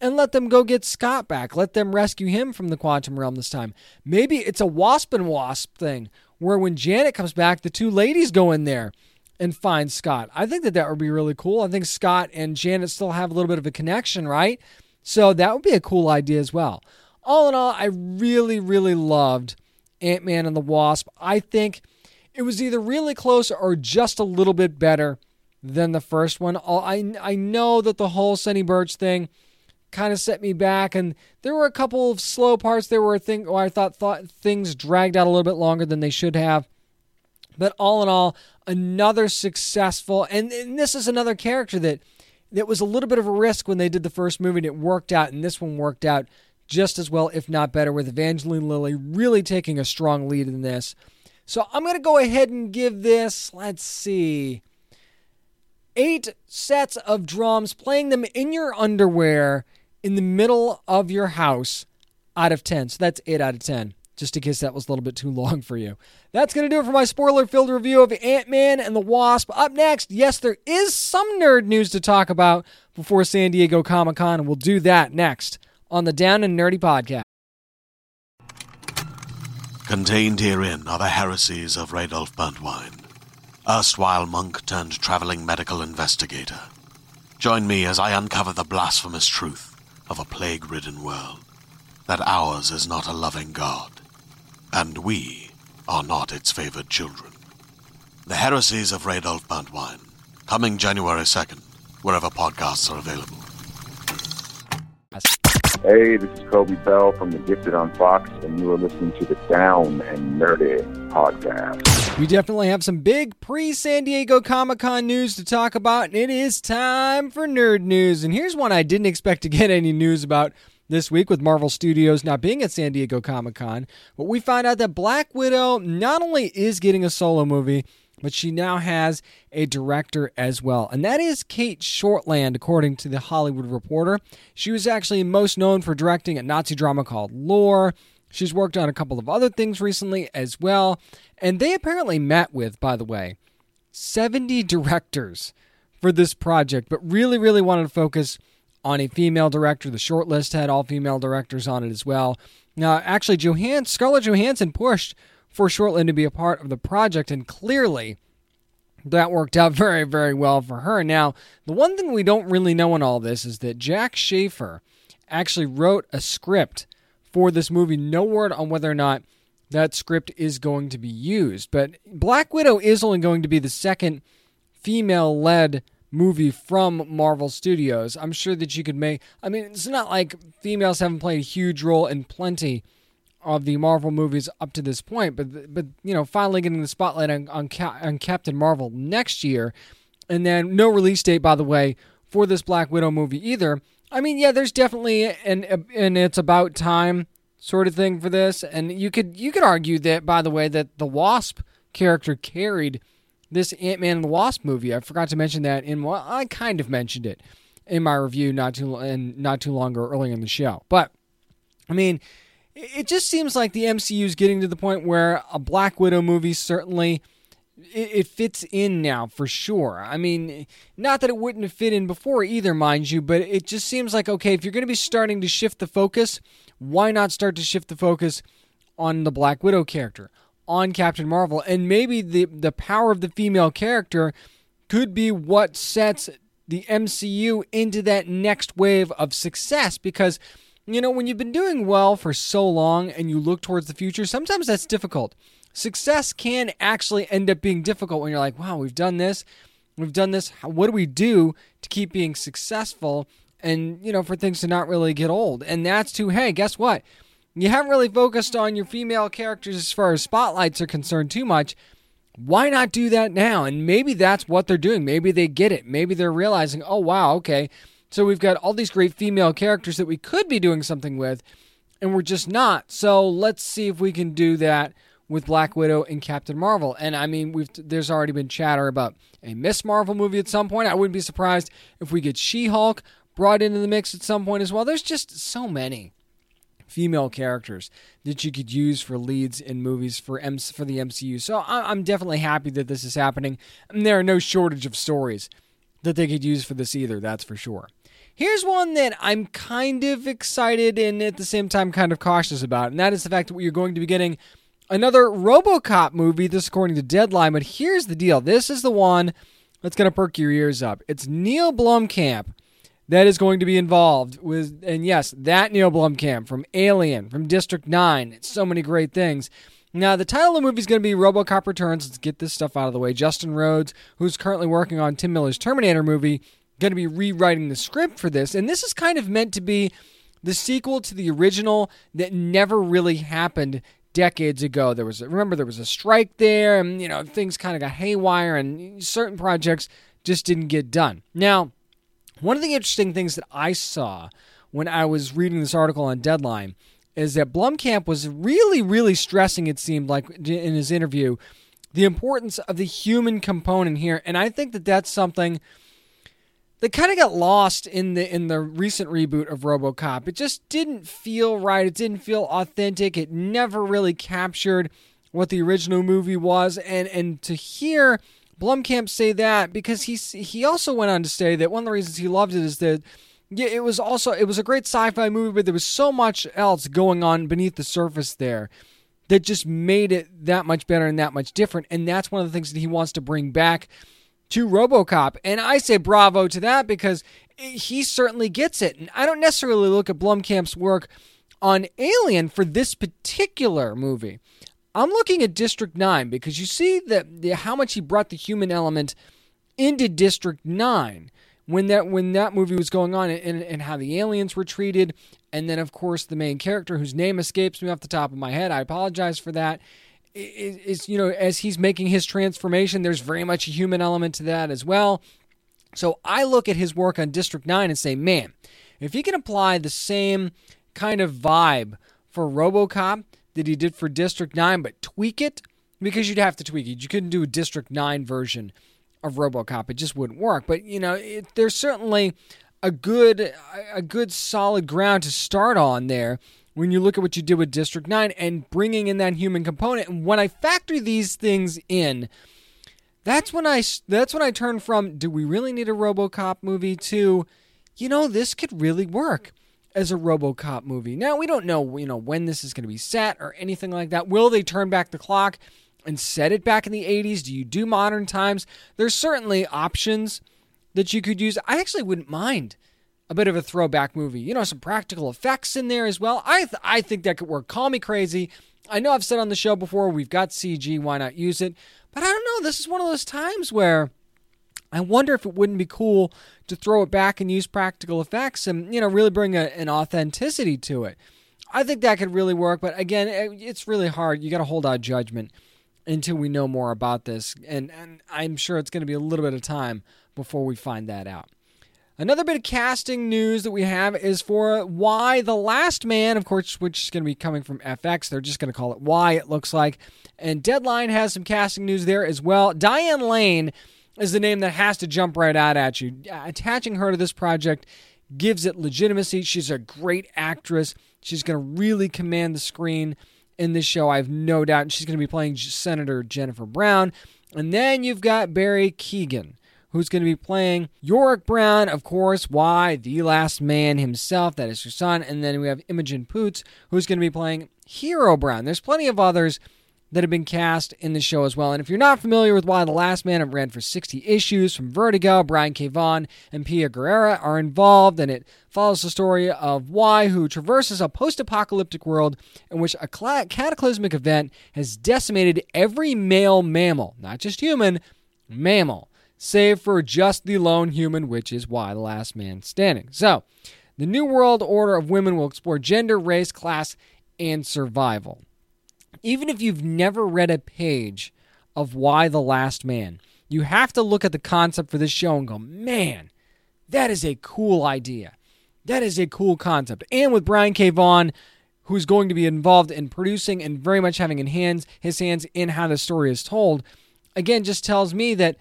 and let them go get Scott back? Let them rescue him from the quantum realm this time. Maybe it's a wasp and wasp thing where when Janet comes back, the two ladies go in there and find Scott. I think that that would be really cool. I think Scott and Janet still have a little bit of a connection, right? So that would be a cool idea as well. All in all, I really, really loved Ant Man and the Wasp. I think it was either really close or just a little bit better than the first one. I, I know that the whole Sonny Burch thing kind of set me back, and there were a couple of slow parts. There were a thing where I thought, thought things dragged out a little bit longer than they should have. But all in all, another successful, and, and this is another character that that was a little bit of a risk when they did the first movie, and it worked out, and this one worked out just as well, if not better, with Evangeline Lilly really taking a strong lead in this. So I'm going to go ahead and give this, let's see, eight sets of drums, playing them in your underwear in the middle of your house out of 10. So that's 8 out of 10, just in case that was a little bit too long for you. That's going to do it for my spoiler filled review of Ant Man and the Wasp. Up next, yes, there is some nerd news to talk about before San Diego Comic Con, and we'll do that next on the Down and Nerdy podcast. Contained herein are the heresies of Radolf Burntwine, erstwhile monk turned traveling medical investigator. Join me as I uncover the blasphemous truth of a plague ridden world that ours is not a loving God, and we are not its favored children. The Heresies of Radolf Burntwine, coming January 2nd, wherever podcasts are available. Hey, this is Coby Bell from The Gifted on Fox, and you are listening to the Down and Nerdy podcast. We definitely have some big pre San Diego Comic Con news to talk about, and it is time for nerd news. And here's one I didn't expect to get any news about this week with Marvel Studios not being at San Diego Comic Con. But we find out that Black Widow not only is getting a solo movie, but she now has a director as well. And that is Cate Shortland, according to the Hollywood Reporter. She was actually most known for directing a Nazi drama called Lore. She's worked on a couple of other things recently as well. And they apparently met with, by the way, 70 directors for this project, but really, really wanted to focus on a female director. The shortlist had all female directors on it as well. Now, actually, Johan- Scarlett Johansson pushed for Shortland to be a part of the project, and clearly that worked out very, very well for her. Now, the one thing we don't really know in all this is that Jac Schaeffer actually wrote a script for this movie. No word on whether or not that script is going to be used. But Black Widow is only going to be the second female led movie from Marvel Studios. I'm sure that you could make, I mean, it's not like females haven't played a huge role in plenty of the Marvel movies up to this point, but but you know, finally getting the spotlight on on, on Captain Marvel next year, and then no release date, by the way, for this Black Widow movie either. I mean, yeah, there's definitely an and it's about time sort of thing for this, and you could you could argue that by the way that the Wasp character carried this Ant Man and the Wasp movie. I forgot to mention that in well, I kind of mentioned it in my review not too and not too long or earlier in the show, but I mean it just seems like the MCU is getting to the point where a Black Widow movie certainly it, fits in now for sure. I mean, not that it wouldn't have fit in before either, mind you, but it just seems like okay, if you're going to be starting to shift the focus, why not start to shift the focus on the Black Widow character, on Captain Marvel, and maybe the the power of the female character could be what sets the MCU into that next wave of success because you know, when you've been doing well for so long and you look towards the future, sometimes that's difficult. Success can actually end up being difficult when you're like, wow, we've done this. We've done this. What do we do to keep being successful and, you know, for things to not really get old? And that's to, hey, guess what? You haven't really focused on your female characters as far as spotlights are concerned too much. Why not do that now? And maybe that's what they're doing. Maybe they get it. Maybe they're realizing, oh, wow, okay. So we've got all these great female characters that we could be doing something with, and we're just not. So let's see if we can do that with Black Widow and Captain Marvel. And I mean, we've there's already been chatter about a Miss Marvel movie at some point. I wouldn't be surprised if we get She-Hulk brought into the mix at some point as well. There's just so many female characters that you could use for leads in movies for M- for the MCU. So I'm definitely happy that this is happening. And there are no shortage of stories that they could use for this either. That's for sure. Here's one that I'm kind of excited and at the same time kind of cautious about, and that is the fact that we are going to be getting another RoboCop movie. This according to Deadline, but here's the deal. This is the one that's going to perk your ears up. It's Neill Blomkamp that is going to be involved with, and yes, that Neill Blomkamp from Alien, from District Nine. So many great things. Now, the title of the movie is going to be RoboCop Returns. Let's get this stuff out of the way. Justin Rhodes, who's currently working on Tim Miller's Terminator movie, going to be rewriting the script for this. And this is kind of meant to be the sequel to the original that never really happened decades ago. There was remember there was a strike there and you know things kind of got haywire and certain projects just didn't get done. Now, one of the interesting things that I saw when I was reading this article on Deadline is that Blomkamp was really really stressing it seemed like in his interview the importance of the human component here and I think that that's something that kind of got lost in the in the recent reboot of RoboCop. It just didn't feel right. It didn't feel authentic. It never really captured what the original movie was. And and to hear Blomkamp say that because he he also went on to say that one of the reasons he loved it is that yeah, it was also it was a great sci-fi movie, but there was so much else going on beneath the surface there that just made it that much better and that much different. And that's one of the things that he wants to bring back to RoboCop. And I say bravo to that because he certainly gets it. And I don't necessarily look at Blomkamp's work on Alien for this particular movie. I'm looking at District 9 because you see that the, how much he brought the human element into District 9 when that when that movie was going on and, and how the aliens were treated and then of course the main character whose name escapes me off the top of my head. I apologize for that is you know as he's making his transformation there's very much a human element to that as well. So i look at his work on district 9 and say man if he can apply the same kind of vibe for robocop that he did for district 9 but tweak it because you'd have to tweak it. You couldn't do a district 9 version of robocop. It just wouldn't work. But you know it, there's certainly a good a good solid ground to start on there when you look at what you did with District 9 and bringing in that human component. And when I factor these things in, that's when I that's when I turn from do we really need a RoboCop movie to you know this could really work as a RoboCop movie. Now we don't know, you know, when this is going to be set or anything like that. Will they turn back the clock and set it back in the 80s? Do you do modern times? There's certainly options that you could use. I actually wouldn't mind a bit of a throwback movie. You know, some practical effects in there as well. I th- I think that could work. Call me crazy. I know I've said on the show before we've got CG, why not use it? But I don't know. This is one of those times where I wonder if it wouldn't be cool to throw it back and use practical effects and you know really bring a, an authenticity to it. I think that could really work, but again, it's really hard. You got to hold out judgment until we know more about this, and and I'm sure it's going to be a little bit of time before we find that out. Another bit of casting news that we have is for Y the Last Man, of course, which is going to be coming from FX. They're just going to call it Y, it looks like. And Deadline has some casting news there as well. Diane Lane is the name that has to jump right out at you. Uh, attaching her to this project gives it legitimacy. She's a great actress. She's going to really command the screen in this show, I have no doubt. She's going to be playing Senator Jennifer Brown. And then you've got Barry Keoghan who's going to be playing Yorick Brown, of course. Y the last man himself? That is her son. And then we have Imogen Poots, who's going to be playing Hero Brown. There's plenty of others that have been cast in the show as well. And if you're not familiar with Y the Last Man, it ran for 60 issues from Vertigo. Brian K. Vaughan and Pia Guerra are involved, and it follows the story of Y, who traverses a post apocalyptic world in which a cataclysmic event has decimated every male mammal, not just human, mammal save for just the lone human, which is why the last man standing. So, the New World Order of Women will explore gender, race, class, and survival. Even if you've never read a page of Y the Last Man. You have to look at the concept for this show and go, man, that is a cool idea. That is a cool concept. And with Brian K. Vaughan, who's going to be involved in producing and very much having in hands his hands in how the story is told, again, just tells me that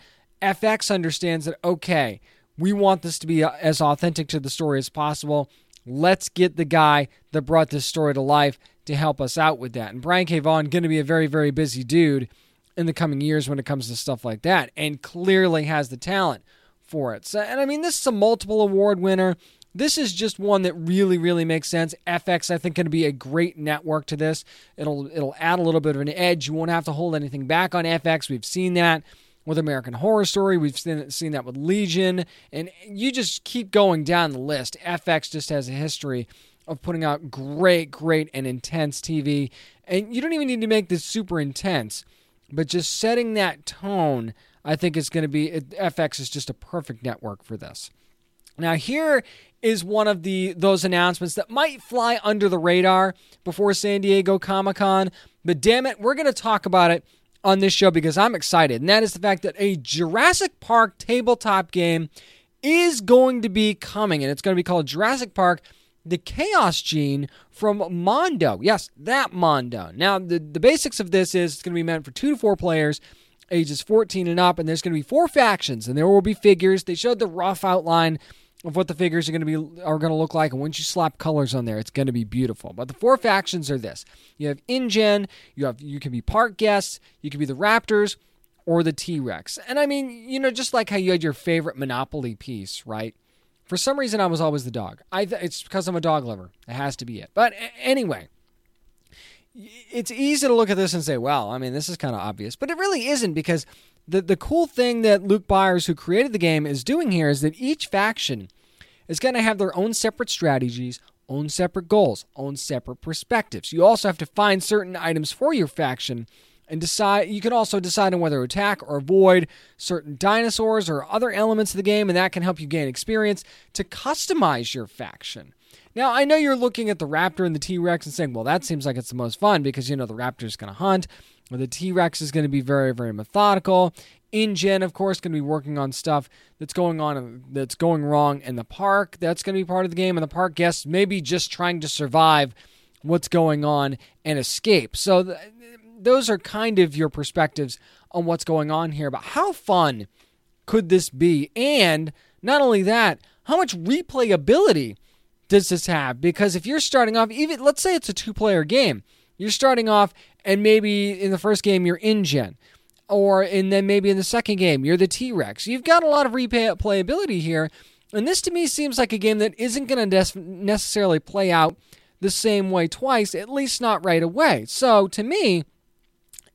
FX understands that okay, we want this to be uh, as authentic to the story as possible. Let's get the guy that brought this story to life to help us out with that. And Brian K. Vaughan going to be a very, very busy dude in the coming years when it comes to stuff like that, and clearly has the talent for it. So, and I mean, this is a multiple award winner. This is just one that really, really makes sense. FX, I think, going to be a great network to this. It'll it'll add a little bit of an edge. You won't have to hold anything back on FX. We've seen that with American Horror Story. We've seen, seen that with Legion, and you just keep going down the list. FX just has a history of putting out great, great, and intense TV. And you don't even need to make this super intense, but just setting that tone, I think is going to be. FX is just a perfect network for this. Now, here is one of the those announcements that might fly under the radar before San Diego Comic Con. But damn it, we're going to talk about it on this show because I'm excited. And that is the fact that a Jurassic Park tabletop game is going to be coming. And it's going to be called Jurassic Park The Chaos Gene from Mondo. Yes, that Mondo. Now, the, the basics of this is it's going to be meant for two to four players ages 14 and up and there's going to be four factions and there will be figures they showed the rough outline of what the figures are going to be are going to look like and once you slap colors on there it's going to be beautiful. But the four factions are this. You have InGen you have you can be park guests you can be the raptors or the t-rex. And i mean you know just like how you had your favorite monopoly piece right? For some reason i was always the dog. I th- it's because i'm a dog lover. It has to be it. But anyway it's easy to look at this and say well i mean this is kind of obvious. But it really isn't because the, the cool thing that Luke Byers, who created the game, is doing here is that each faction is going to have their own separate strategies, own separate goals, own separate perspectives. You also have to find certain items for your faction and decide you can also decide on whether to attack or avoid certain dinosaurs or other elements of the game and that can help you gain experience to customize your faction. Now, I know you're looking at the raptor and the T-Rex and saying, "Well, that seems like it's the most fun because you know the raptor is going to hunt, or the T-Rex is going to be very very methodical, InGen, of course, going to be working on stuff that's going on that's going wrong in the park. That's going to be part of the game, and the park guests maybe just trying to survive what's going on and escape. So th- those are kind of your perspectives on what's going on here. But how fun could this be? And not only that, how much replayability does this have? Because if you're starting off, even let's say it's a two-player game, you're starting off, and maybe in the first game you're InGen or and then maybe in the second game you're the T-Rex. You've got a lot of replayability here, and this to me seems like a game that isn't going to necessarily play out the same way twice, at least not right away. So to me,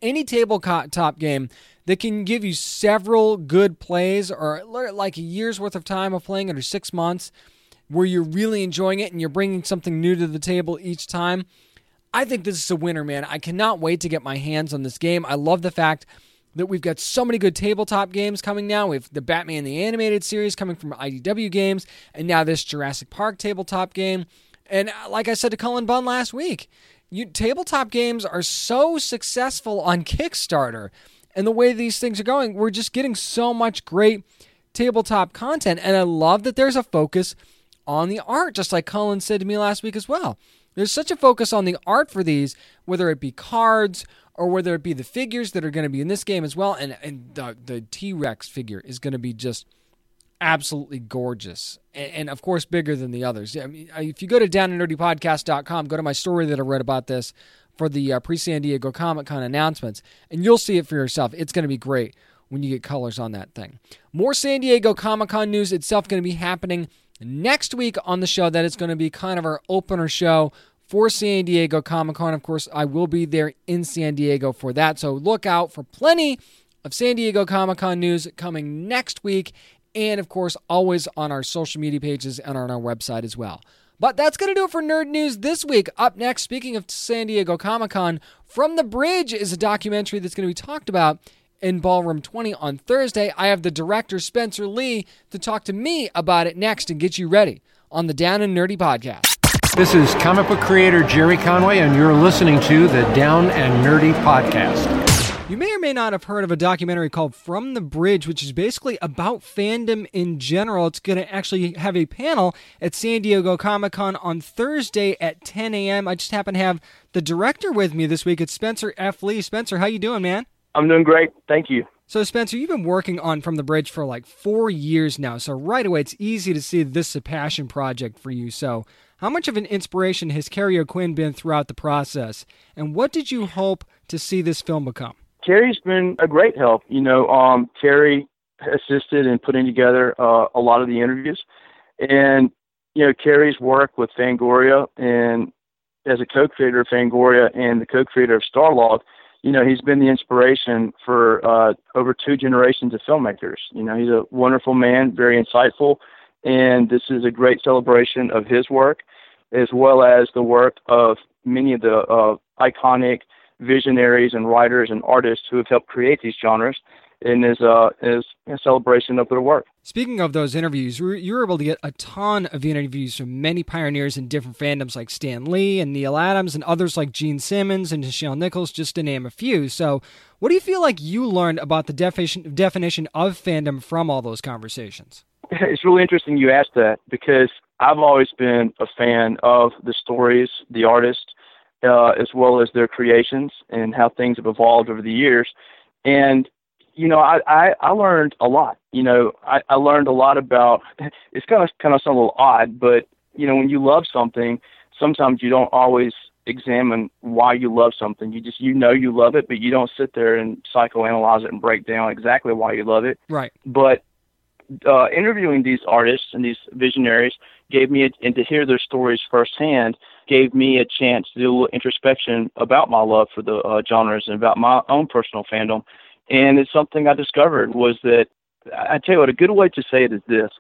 any tabletop game that can give you several good plays or like a year's worth of time of playing under six months where you're really enjoying it and you're bringing something new to the table each time. I think this is a winner, man. I cannot wait to get my hands on this game. I love the fact that we've got so many good tabletop games coming now. We have the Batman the Animated Series coming from IDW Games, and now this Jurassic Park tabletop game. And uh, like I said to Cullen Bunn last week, you, tabletop games are so successful on Kickstarter, and the way these things are going, we're just getting so much great tabletop content. And I love that there's a focus on the art, just like Cullen said to me last week as well. There's such a focus on the art for these, whether it be cards or whether it be the figures that are going to be in this game as well. And, and the, the T Rex figure is going to be just absolutely gorgeous and, and, of course bigger than the others. I mean, if you go to downandnerdypodcast.com, go to my story that I read about this for the uh, pre San Diego Comic Con announcements, and you'll see it for yourself. It's going to be great when you get colors on that thing. More San Diego Comic Con news itself going to be happening next week on the show. That is going to be kind of our opener show for San Diego Comic Con. Of course, I will be there in San Diego for that. So look out for plenty of San Diego Comic Con news coming next week. And of course, always on our social media pages and on our website as well. But that's going to do it for Nerd News this week. Up next, speaking of San Diego Comic Con, From the Bridge is a documentary that's going to be talked about in Ballroom 20 on Thursday. I have the director, Spencer Lee, to talk to me about it next and get you ready on the Down and Nerdy podcast. This is comic book creator Gerry Conway, and you're listening to the Down and Nerdy Podcast. You may or may not have heard of a documentary called From the Bridge, which is basically about fandom in general. It's going to actually have a panel at San Diego Comic Con on Thursday at 10 a.m. I just happen to have the director with me this week. It's Spencer F. Lee. Spencer, how you doing, man? I'm doing great. Thank you. So, Spencer, you've been working on From the Bridge for like four years now. So, right away, it's easy to see this is a passion project for you. So, how much of an inspiration has Kerry O'Quinn been throughout the process? And what did you hope to see this film become? Kerry's been a great help. You know, um, Kerry assisted in putting together uh, a lot of the interviews, and you know, Kerry's work with Fangoria and as a co-creator of Fangoria and the co-creator of Starlog, you know, he's been the inspiration for uh, over two generations of filmmakers. You know, he's a wonderful man, very insightful, and this is a great celebration of his work, as well as the work of many of the uh, iconic visionaries and writers and artists who have helped create these genres and is uh, is a celebration of their work. Speaking of those interviews, you were able to get a ton of interviews from many pioneers in different fandoms like Stan Lee and Neal Adams and others like Gene Simmons and Nichelle Nichols, just to name a few. So, what do you feel like you learned about the definition definition of fandom from all those conversations? It's really interesting you asked that because I've always been a fan of the stories, the artists, uh, as well as their creations and how things have evolved over the years. And you know, I, I I learned a lot. You know, I, I learned a lot about. It's kind of kind of sound a little odd, but you know, when you love something, sometimes you don't always examine why you love something. You just you know you love it, but you don't sit there and psychoanalyze it and break down exactly why you love it. Right. But uh, interviewing these artists and these visionaries gave me a, and to hear their stories firsthand gave me a chance to do a little introspection about my love for the uh, genres and about my own personal fandom. And it's something I discovered was that I tell you what, a good way to say it is this: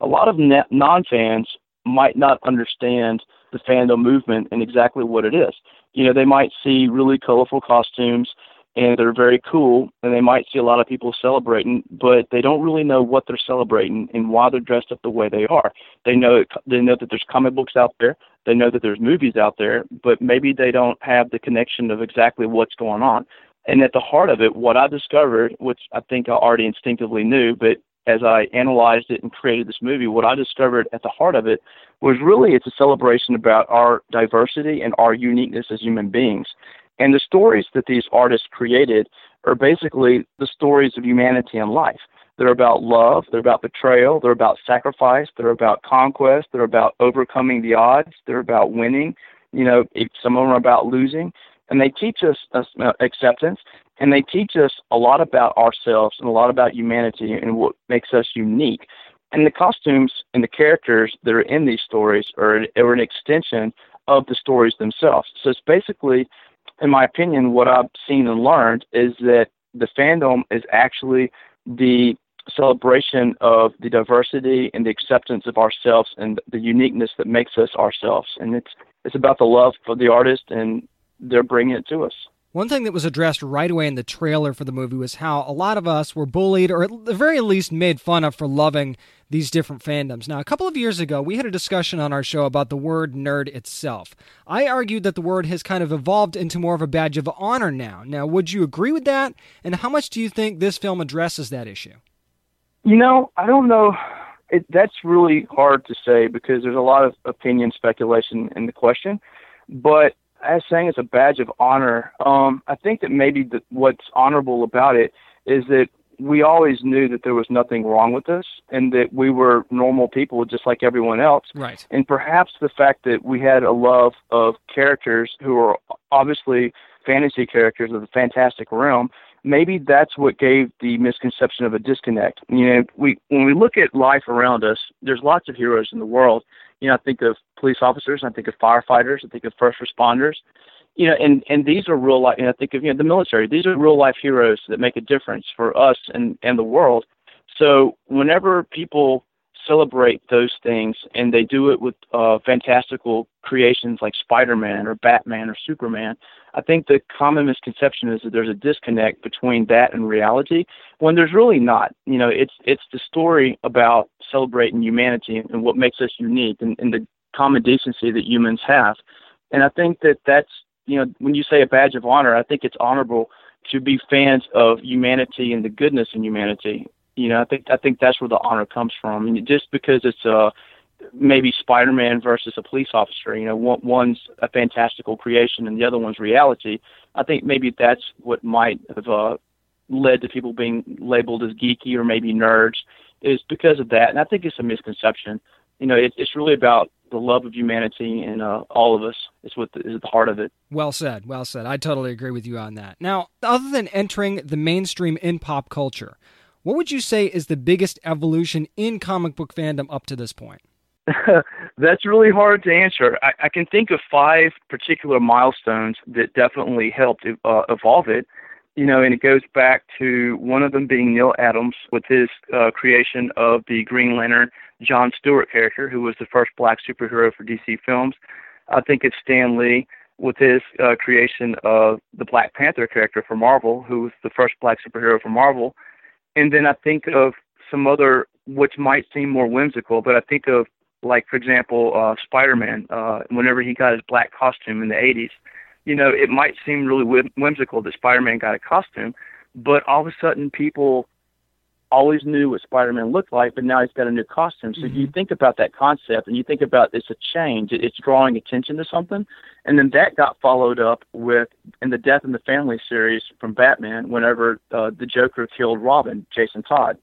a lot of non fans might not understand the fandom movement and exactly what it is. You know, they might see really colorful costumes and they're very cool and they might see a lot of people celebrating but they don't really know what they're celebrating and why they're dressed up the way they are. They know they know that there's comic books out there they know that there's movies out there but maybe they don't have the connection of exactly what's going on. And at the heart of it what i discovered which i think i already instinctively knew but as i analyzed it and created this movie what i discovered at the heart of it was really it's a celebration about our diversity and our uniqueness as human beings and the stories that these artists created are basically the stories of humanity and life. They're about love, they're about betrayal, they're about sacrifice, they're about conquest, they're about overcoming the odds, they're about winning. You know, some of them are about losing. And they teach us uh, acceptance, and they teach us a lot about ourselves and a lot about humanity and what makes us unique. And the costumes and the characters that are in these stories are, are an extension of the stories themselves. So it's basically in my opinion, what I've seen and learned is that the fandom is actually the celebration of the diversity and the acceptance of ourselves and the uniqueness that makes us ourselves. And it's it's about the love for the artist, and they're bringing it to us. One thing that was addressed right away in the trailer for the movie was how a lot of us were bullied, or at the very least made fun of for loving these different fandoms. Now, a couple of years ago, we had a discussion on our show about the word nerd itself. I argued that the word has kind of evolved into more of a badge of honor now. Now, would you agree with that? And how much do you think this film addresses that issue? You know, I don't know. It, that's really hard to say because there's a lot of opinion speculation in the question. But as saying it's a badge of honor, um, I think that maybe the, what's honorable about it is that we always knew that there was nothing wrong with us and that we were normal people just like everyone else. Right. And perhaps the fact that we had a love of characters who are obviously fantasy characters of the fantastic realm, maybe that's what gave the misconception of a disconnect. You know, we when we look at life around us, there's lots of heroes in the world you know, I think of police officers, I think of firefighters, I think of first responders. You know, and and these are real life. And I think of you know the military. These are real life heroes that make a difference for us and and the world. So whenever people celebrate those things and they do it with uh, fantastical creations like Spider-Man or Batman or Superman, I think the common misconception is that there's a disconnect between that and reality when there's really not. You know, it's it's the story about celebrating humanity and what makes us unique and, and the common decency that humans have. And I think that that's you know when you say a badge of honor, I think it's honorable to be fans of humanity and the goodness in humanity. You know, I think I think that's where the honor comes from. And just because it's uh maybe Spider-Man versus a police officer, you know, one, one's a fantastical creation and the other one's reality. I think maybe that's what might have uh, led to people being labeled as geeky or maybe nerds is because of that. And I think it's a misconception. You know, it, it's really about the love of humanity and uh, all of us is what the, is at the heart of it. Well said. Well said. I totally agree with you on that. Now, other than entering the mainstream in pop culture, what would you say is the biggest evolution in comic book fandom up to this point? That's really hard to answer. I, I can think of five particular milestones that definitely helped uh, evolve it. You know, and it goes back to one of them being Neal Adams with his uh, creation of the Green Lantern John Stewart character, who was the first black superhero for DC Films. I think it's Stan Lee with his uh, creation of the Black Panther character for Marvel, who was the first black superhero for Marvel. And then I think of some other, which might seem more whimsical, but I think of like for example, uh, Spider-Man. Uh, whenever he got his black costume in the '80s, you know, it might seem really whimsical that Spider-Man got a costume, but all of a sudden people always knew what Spider-Man looked like, but now he's got a new costume. So mm-hmm. you think about that concept and you think about it's a change, it's drawing attention to something, and then that got followed up with in the Death in the Family series from Batman, whenever uh, the Joker killed Robin, Jason Todd,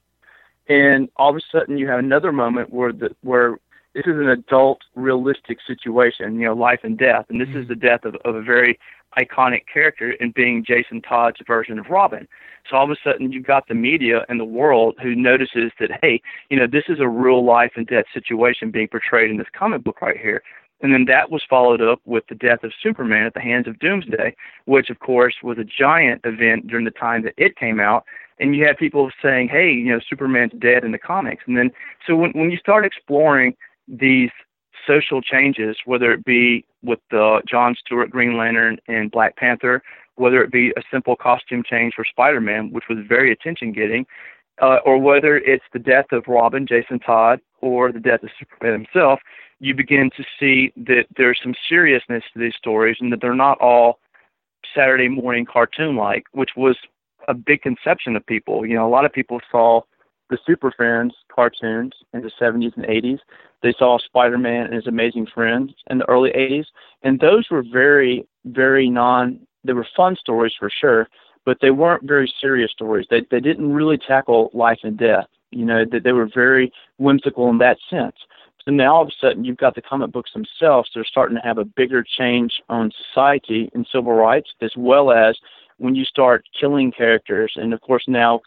and all of a sudden you have another moment where the where this is an adult, realistic situation, you know, life and death, and this mm-hmm. is the death of, of a very iconic character in being Jason Todd's version of Robin. So all of a sudden, you've got the media and the world who notices that, hey, you know, this is a real life and death situation being portrayed in this comic book right here. And then that was followed up with the death of Superman at the hands of Doomsday, which, of course, was a giant event during the time that it came out. And you had people saying, hey, you know, Superman's dead in the comics. And then, so when, when you start exploring these social changes, whether it be with the John Stewart Green Lantern and Black Panther, whether it be a simple costume change for Spider-Man, which was very attention-getting, uh, or whether it's the death of Robin, Jason Todd, or the death of Superman himself, you begin to see that there's some seriousness to these stories and that they're not all Saturday morning cartoon-like, which was a big conception of people. You know, a lot of people saw the Super Friends cartoons in the 70s and 80s. They saw Spider Man and his amazing friends in the early 80s. And those were very, very non, they were fun stories for sure, but they weren't very serious stories. They, they didn't really tackle life and death. You know, that they were very whimsical in that sense. So now all of a sudden you've got the comic books themselves. They're starting to have a bigger change on society and civil rights, as well as when you start killing characters. And of course now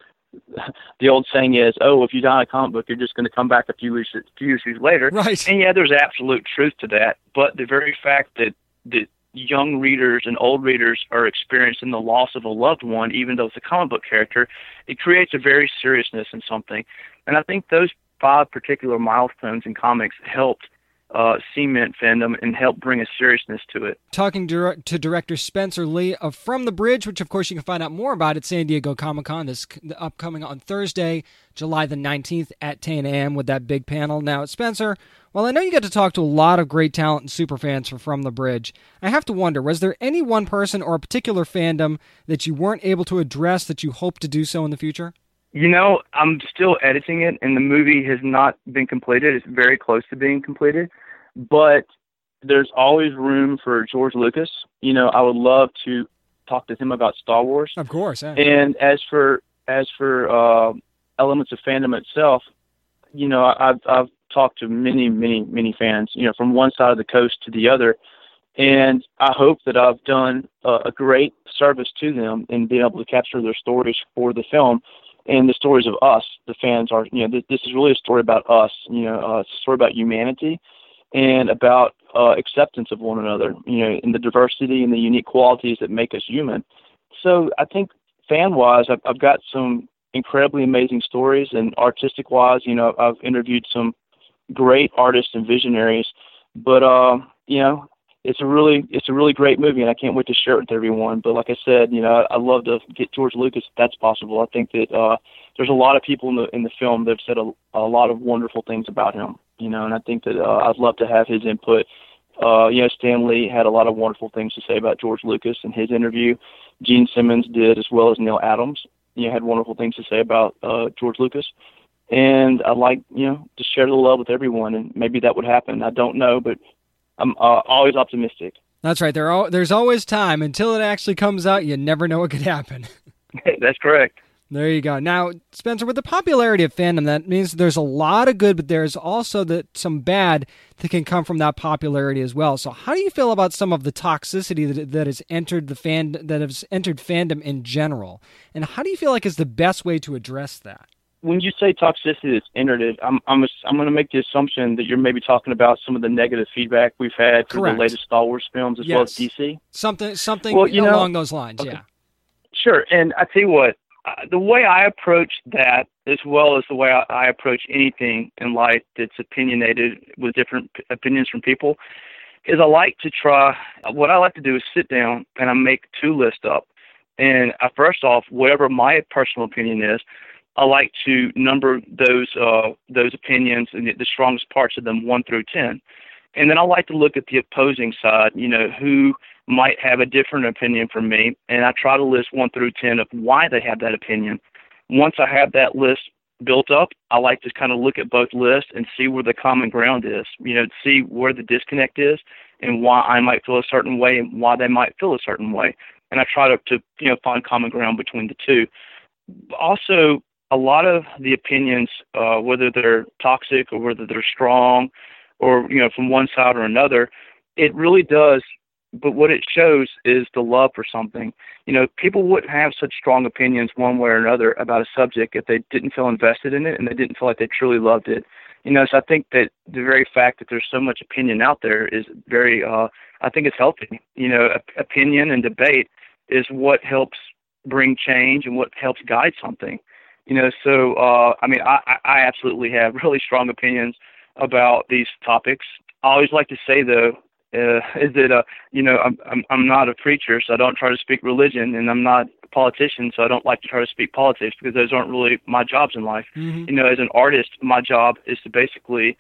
the old saying is, "Oh, if you die in a comic book, you're just going to come back a few weeks, a few issues later." Right. And yeah, there's absolute truth to that. But the very fact that that young readers and old readers are experiencing the loss of a loved one, even though it's a comic book character, it creates a very seriousness in something. And I think those five particular milestones in comics helped uh, cement fandom and help bring a seriousness to it. Talking to, to director Spencer Lee of From the Bridge, which of course you can find out more about at San Diego Comic Con this upcoming on Thursday, July the 19th at 10 a.m. with that big panel. Now, Spencer, well, I know you got to talk to a lot of great talent and super fans for From the Bridge. I have to wonder, was there any one person or a particular fandom that you weren't able to address that you hope to do so in the future? You know, I'm still editing it, and the movie has not been completed. It's very close to being completed, but there's always room for George Lucas. You know, I would love to talk to him about Star Wars. Of course. Yeah. And as for as for uh, elements of fandom itself, you know, I've I've talked to many many many fans. You know, from one side of the coast to the other, and I hope that I've done a, a great service to them in being able to capture their stories for the film and the stories of us, the fans, are you know th- this is really a story about us. You know, uh, it's a story about humanity and about uh, acceptance of one another. You know, and the diversity and the unique qualities that make us human. So I think fan wise, I've, I've got some incredibly amazing stories, and artistic wise, you know, I've interviewed some great artists and visionaries. But uh, you know, it's a really it's a really great movie, and I can't wait to share it with everyone. But like I said, you know, I, would love to get George Lucas if that's possible. I think that uh, there's a lot of people in the in the film that have said a, a lot of wonderful things about him. You know, and I think that uh, I'd love to have his input. Uh, you know, Stan Lee had a lot of wonderful things to say about George Lucas in his interview, Gene Simmons did, as well as Neal Adams. You know, had wonderful things to say about uh, George Lucas, and I'd like you know to share the love with everyone, and maybe that would happen. I don't know, but I'm uh, always optimistic. That's right. There are, there's always time until it actually comes out. You never know what could happen. That's correct. There you go. Now, Spencer, with the popularity of fandom, that means there's a lot of good, but there's also the, some bad that can come from that popularity as well. So, how do you feel about some of the toxicity that, that has entered the fan that has entered fandom in general, and how do you feel like is the best way to address that? When you say toxicity that's entered it, I'm I'm I'm going to make the assumption that you're maybe talking about some of the negative feedback we've had for the latest Star Wars films as yes. well as DC. Something something well, you along know, those lines. okay. Yeah. Sure, and I tell you what, uh, the way I approach that, as well as the way I, I approach anything in life that's opinionated with different p- opinions from people, is I like to try. What I like to do is sit down and I make two lists up, and I, first off, whatever my personal opinion is, I like to number those uh, those opinions and the, strongest parts of them one through ten, and then I like to look at the opposing side. You know who might have a different opinion from me, and I try to list one through ten of why they have that opinion. Once I have that list built up, I like to kind of look at both lists and see where the common ground is. You know, see where the disconnect is and why I might feel a certain way and why they might feel a certain way. And I try to, to you know find common ground between the two. Also, a lot of the opinions, uh, whether they're toxic or whether they're strong, or you know from one side or another, it really does but what it shows is the love for something. You know, people wouldn't have such strong opinions one way or another about a subject if they didn't feel invested in it and they didn't feel like they truly loved it. You know, so I think that the very fact that there's so much opinion out there is very, uh, I think it's healthy. You know, opinion and debate is what helps bring change and what helps guide something. You know, so uh, I mean, I, I absolutely have really strong opinions about these topics. I always like to say though, uh, is that uh, you know I'm, I'm I'm not a preacher, so I don't try to speak religion, and I'm not a politician, so I don't like to try to speak politics because those aren't really my jobs in life. Mm-hmm. You know, as an artist, my job is to basically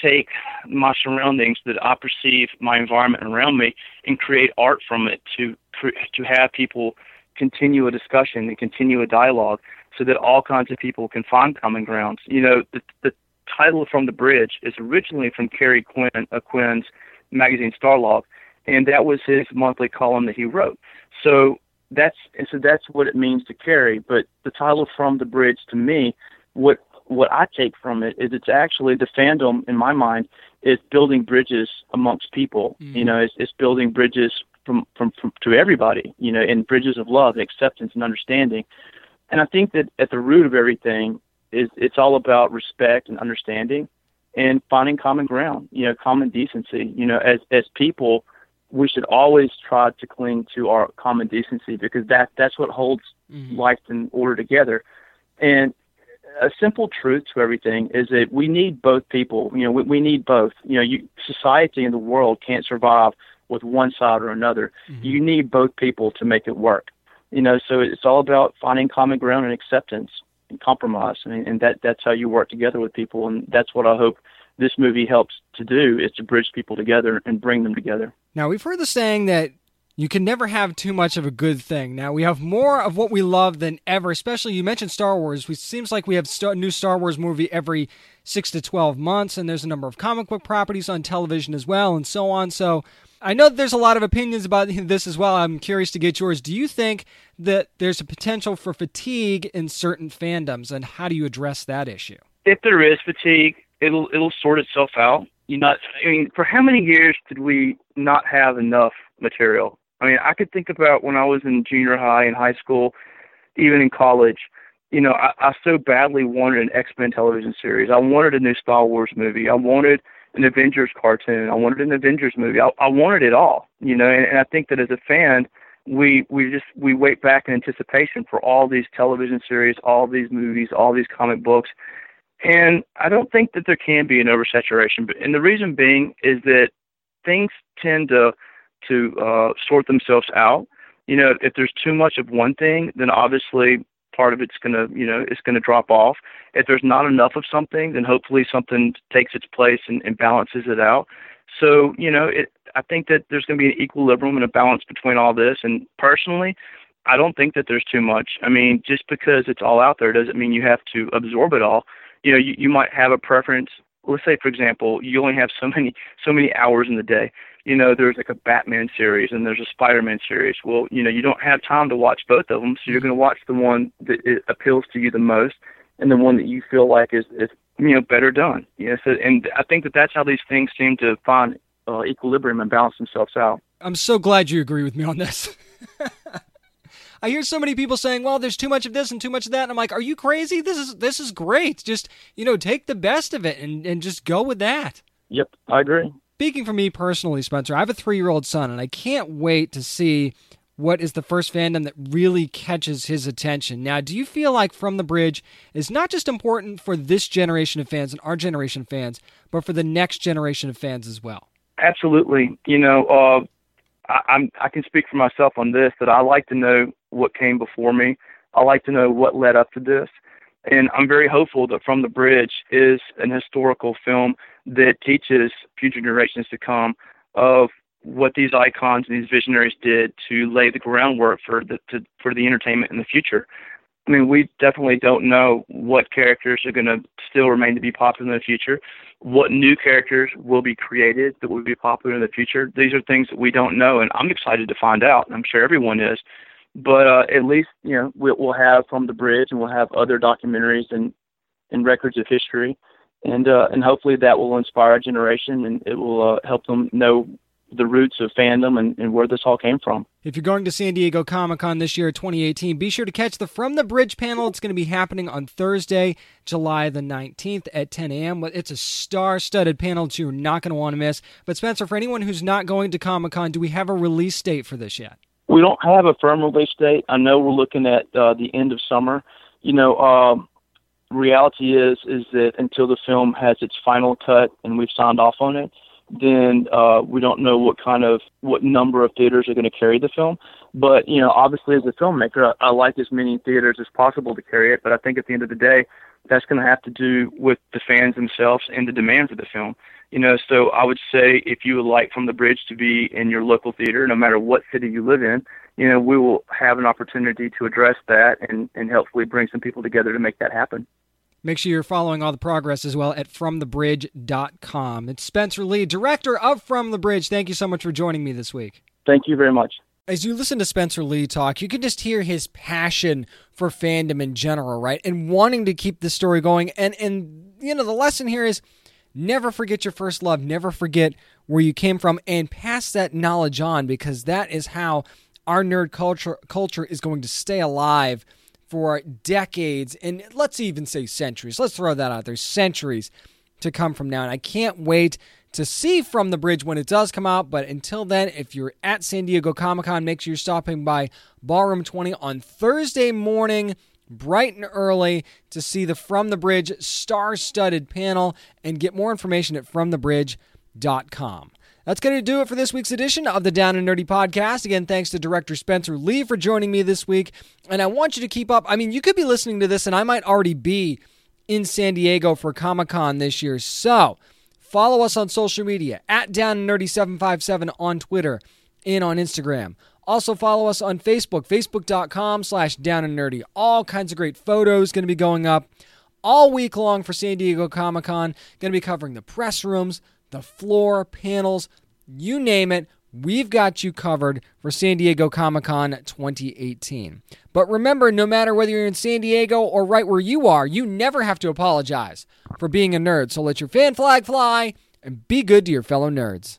take my surroundings that I perceive my environment around me and create art from it to to have people continue a discussion and continue a dialogue so that all kinds of people can find common grounds. You know, the the title from the bridge is originally from Kerry Quinn, uh, Quinn's magazine Starlog, and that was his monthly column that he wrote. So that's and so that's what it means to Kerry. But the title from the bridge to me, what what I take from it is it's actually the fandom in my mind is building bridges amongst people. Mm-hmm. You know, it's, it's building bridges from, from from to everybody. You know, and bridges of love, and acceptance, and understanding. And I think that at the root of everything is it's all about respect and understanding and finding common ground, you know, common decency. You know, as as people, we should always try to cling to our common decency because that that's what holds Mm-hmm. life and order together. And a simple truth to everything is that we need both people. You know, we, we need both. You know, you, society and the world can't survive with one side or another. Mm-hmm. You need both people to make it work. You know, so it's all about finding common ground and acceptance and compromise, and, and that that's how you work together with people, and that's what I hope this movie helps to do is to bridge people together and bring them together. Now, we've heard the saying that you can never have too much of a good thing. Now, we have more of what we love than ever, especially you mentioned Star Wars. It seems like we have a new Star Wars movie every six to 12 months, and there's a number of comic book properties on television as well, and so on. So, I know there's a lot of opinions about this as well. I'm curious to get yours. Do you think that there's a potential for fatigue in certain fandoms, and how do you address that issue? If there is fatigue, it'll it'll sort itself out. You know, I mean, for how many years did we not have enough material? I mean, I could think about when I was in junior high and high school, even in college. You know, I, I so badly wanted an X Men television series. I wanted a new Star Wars movie. I wanted an Avengers cartoon. I wanted an Avengers movie. I, I wanted it all. You know, and, and I think that as a fan, we we just we wait back in anticipation for all these television series, all these movies, all these comic books. And I don't think that there can be an oversaturation. But and the reason being is that things tend to to uh, sort themselves out. You know, if there's too much of one thing, then obviously part of it's gonna, you know, it's gonna drop off. If there's not enough of something, then hopefully something takes its place and, and balances it out. So, you know, it I think that there's going to be an equilibrium and a balance between all this. And personally, I don't think that there's too much. I mean, just because it's all out there doesn't mean you have to absorb it all. You know, you, you might have a preference. Let's say, for example, you only have so many so many hours in the day. You know, there's like a Batman series and there's a Spider-Man series. Well, you know, you don't have time to watch both of them, so you're going to watch the one that it appeals to you the most, and the one that you feel like is is you know better done. You know, so, and I think that that's how these things seem to find uh, equilibrium and balance themselves out. I'm so glad you agree with me on this. I hear so many people saying, "Well, there's too much of this and too much of that," and I'm like, "Are you crazy? This is this is great. Just you know, take the best of it and and just go with that." Yep, I agree. Speaking for me personally, Spencer, I have a three year old son, and I can't wait to see what is the first fandom that really catches his attention. Now, do you feel like From the Bridge is not just important for this generation of fans and our generation of fans, but for the next generation of fans as well? Absolutely. You know, uh, I, I'm I can speak for myself on this that I like to know what came before me. I like to know what led up to this, and I'm very hopeful that From the Bridge is an historical film that teaches future generations to come of what these icons and these visionaries did to lay the groundwork for the to, for the entertainment in the future. I mean, we definitely don't know what characters are going to still remain to be popular in the future, what new characters will be created that will be popular in the future. These are things that we don't know, and I'm excited to find out. And I'm sure everyone is. But uh, at least you know we'll have from the bridge, and we'll have other documentaries and and records of history, and uh, and hopefully that will inspire a generation, and it will uh, help them know the roots of fandom and, and where this all came from. If you're going to San Diego Comic Con this year, 2018, be sure to catch the From the Bridge panel. It's going to be happening on Thursday, July the 19th at 10 a.m. It's a star studded panel that you're not going to want to miss. But, Spencer, for anyone who's not going to Comic Con, do we have a release date for this yet? We don't have a firm release date. I know we're looking at uh, the end of summer. You know, uh, reality is is that until the film has its final cut and we've signed off on it, then uh, we don't know what kind of what number of theaters are going to carry the film. But you know, obviously, as a filmmaker, I, I like as many theaters as possible to carry it. But I think at the end of the day, that's going to have to do with the fans themselves and the demand for the film. You know, so I would say if you would like From the Bridge to be in your local theater, no matter what city you live in, you know, we will have an opportunity to address that and, and hopefully bring some people together to make that happen. Make sure you're following all the progress as well at FromTheBridge.com. It's Spencer Lee, director of From the Bridge. Thank you so much for joining me this week. Thank you very much. As you listen to Spencer Lee talk, you can just hear his passion for fandom in general, right? And wanting to keep the story going. And and you know, the lesson here is never forget your first love, never forget where you came from and pass that knowledge on because that is how our nerd culture culture is going to stay alive for decades and let's even say centuries. Let's throw that out there centuries to come from now. And I can't wait to see From the Bridge when it does come out. But until then, if you're at San Diego Comic Con, make sure you're stopping by Ballroom 20 on Thursday morning. Bright and early to see the From the Bridge star studded panel and get more information at FromTheBridge.com. That's going to do it for this week's edition of the Down and Nerdy podcast. Again, thanks to director Spencer Lee for joining me this week. And I want you to keep up. I mean, you could be listening to this, and I might already be in San Diego for Comic Con this year. So follow us on social media at Down and Nerdy 757 on Twitter and on Instagram. Also follow us on Facebook, facebook.com slash down and nerdy. All kinds of great photos going to be going up all week long for San Diego Comic Con. Going to be covering the press rooms, the floor, panels, you name it. We've got you covered for San Diego Comic Con 2018. But remember, no matter whether you're in San Diego or right where you are, you never have to apologize for being a nerd. So let your fan flag fly and be good to your fellow nerds.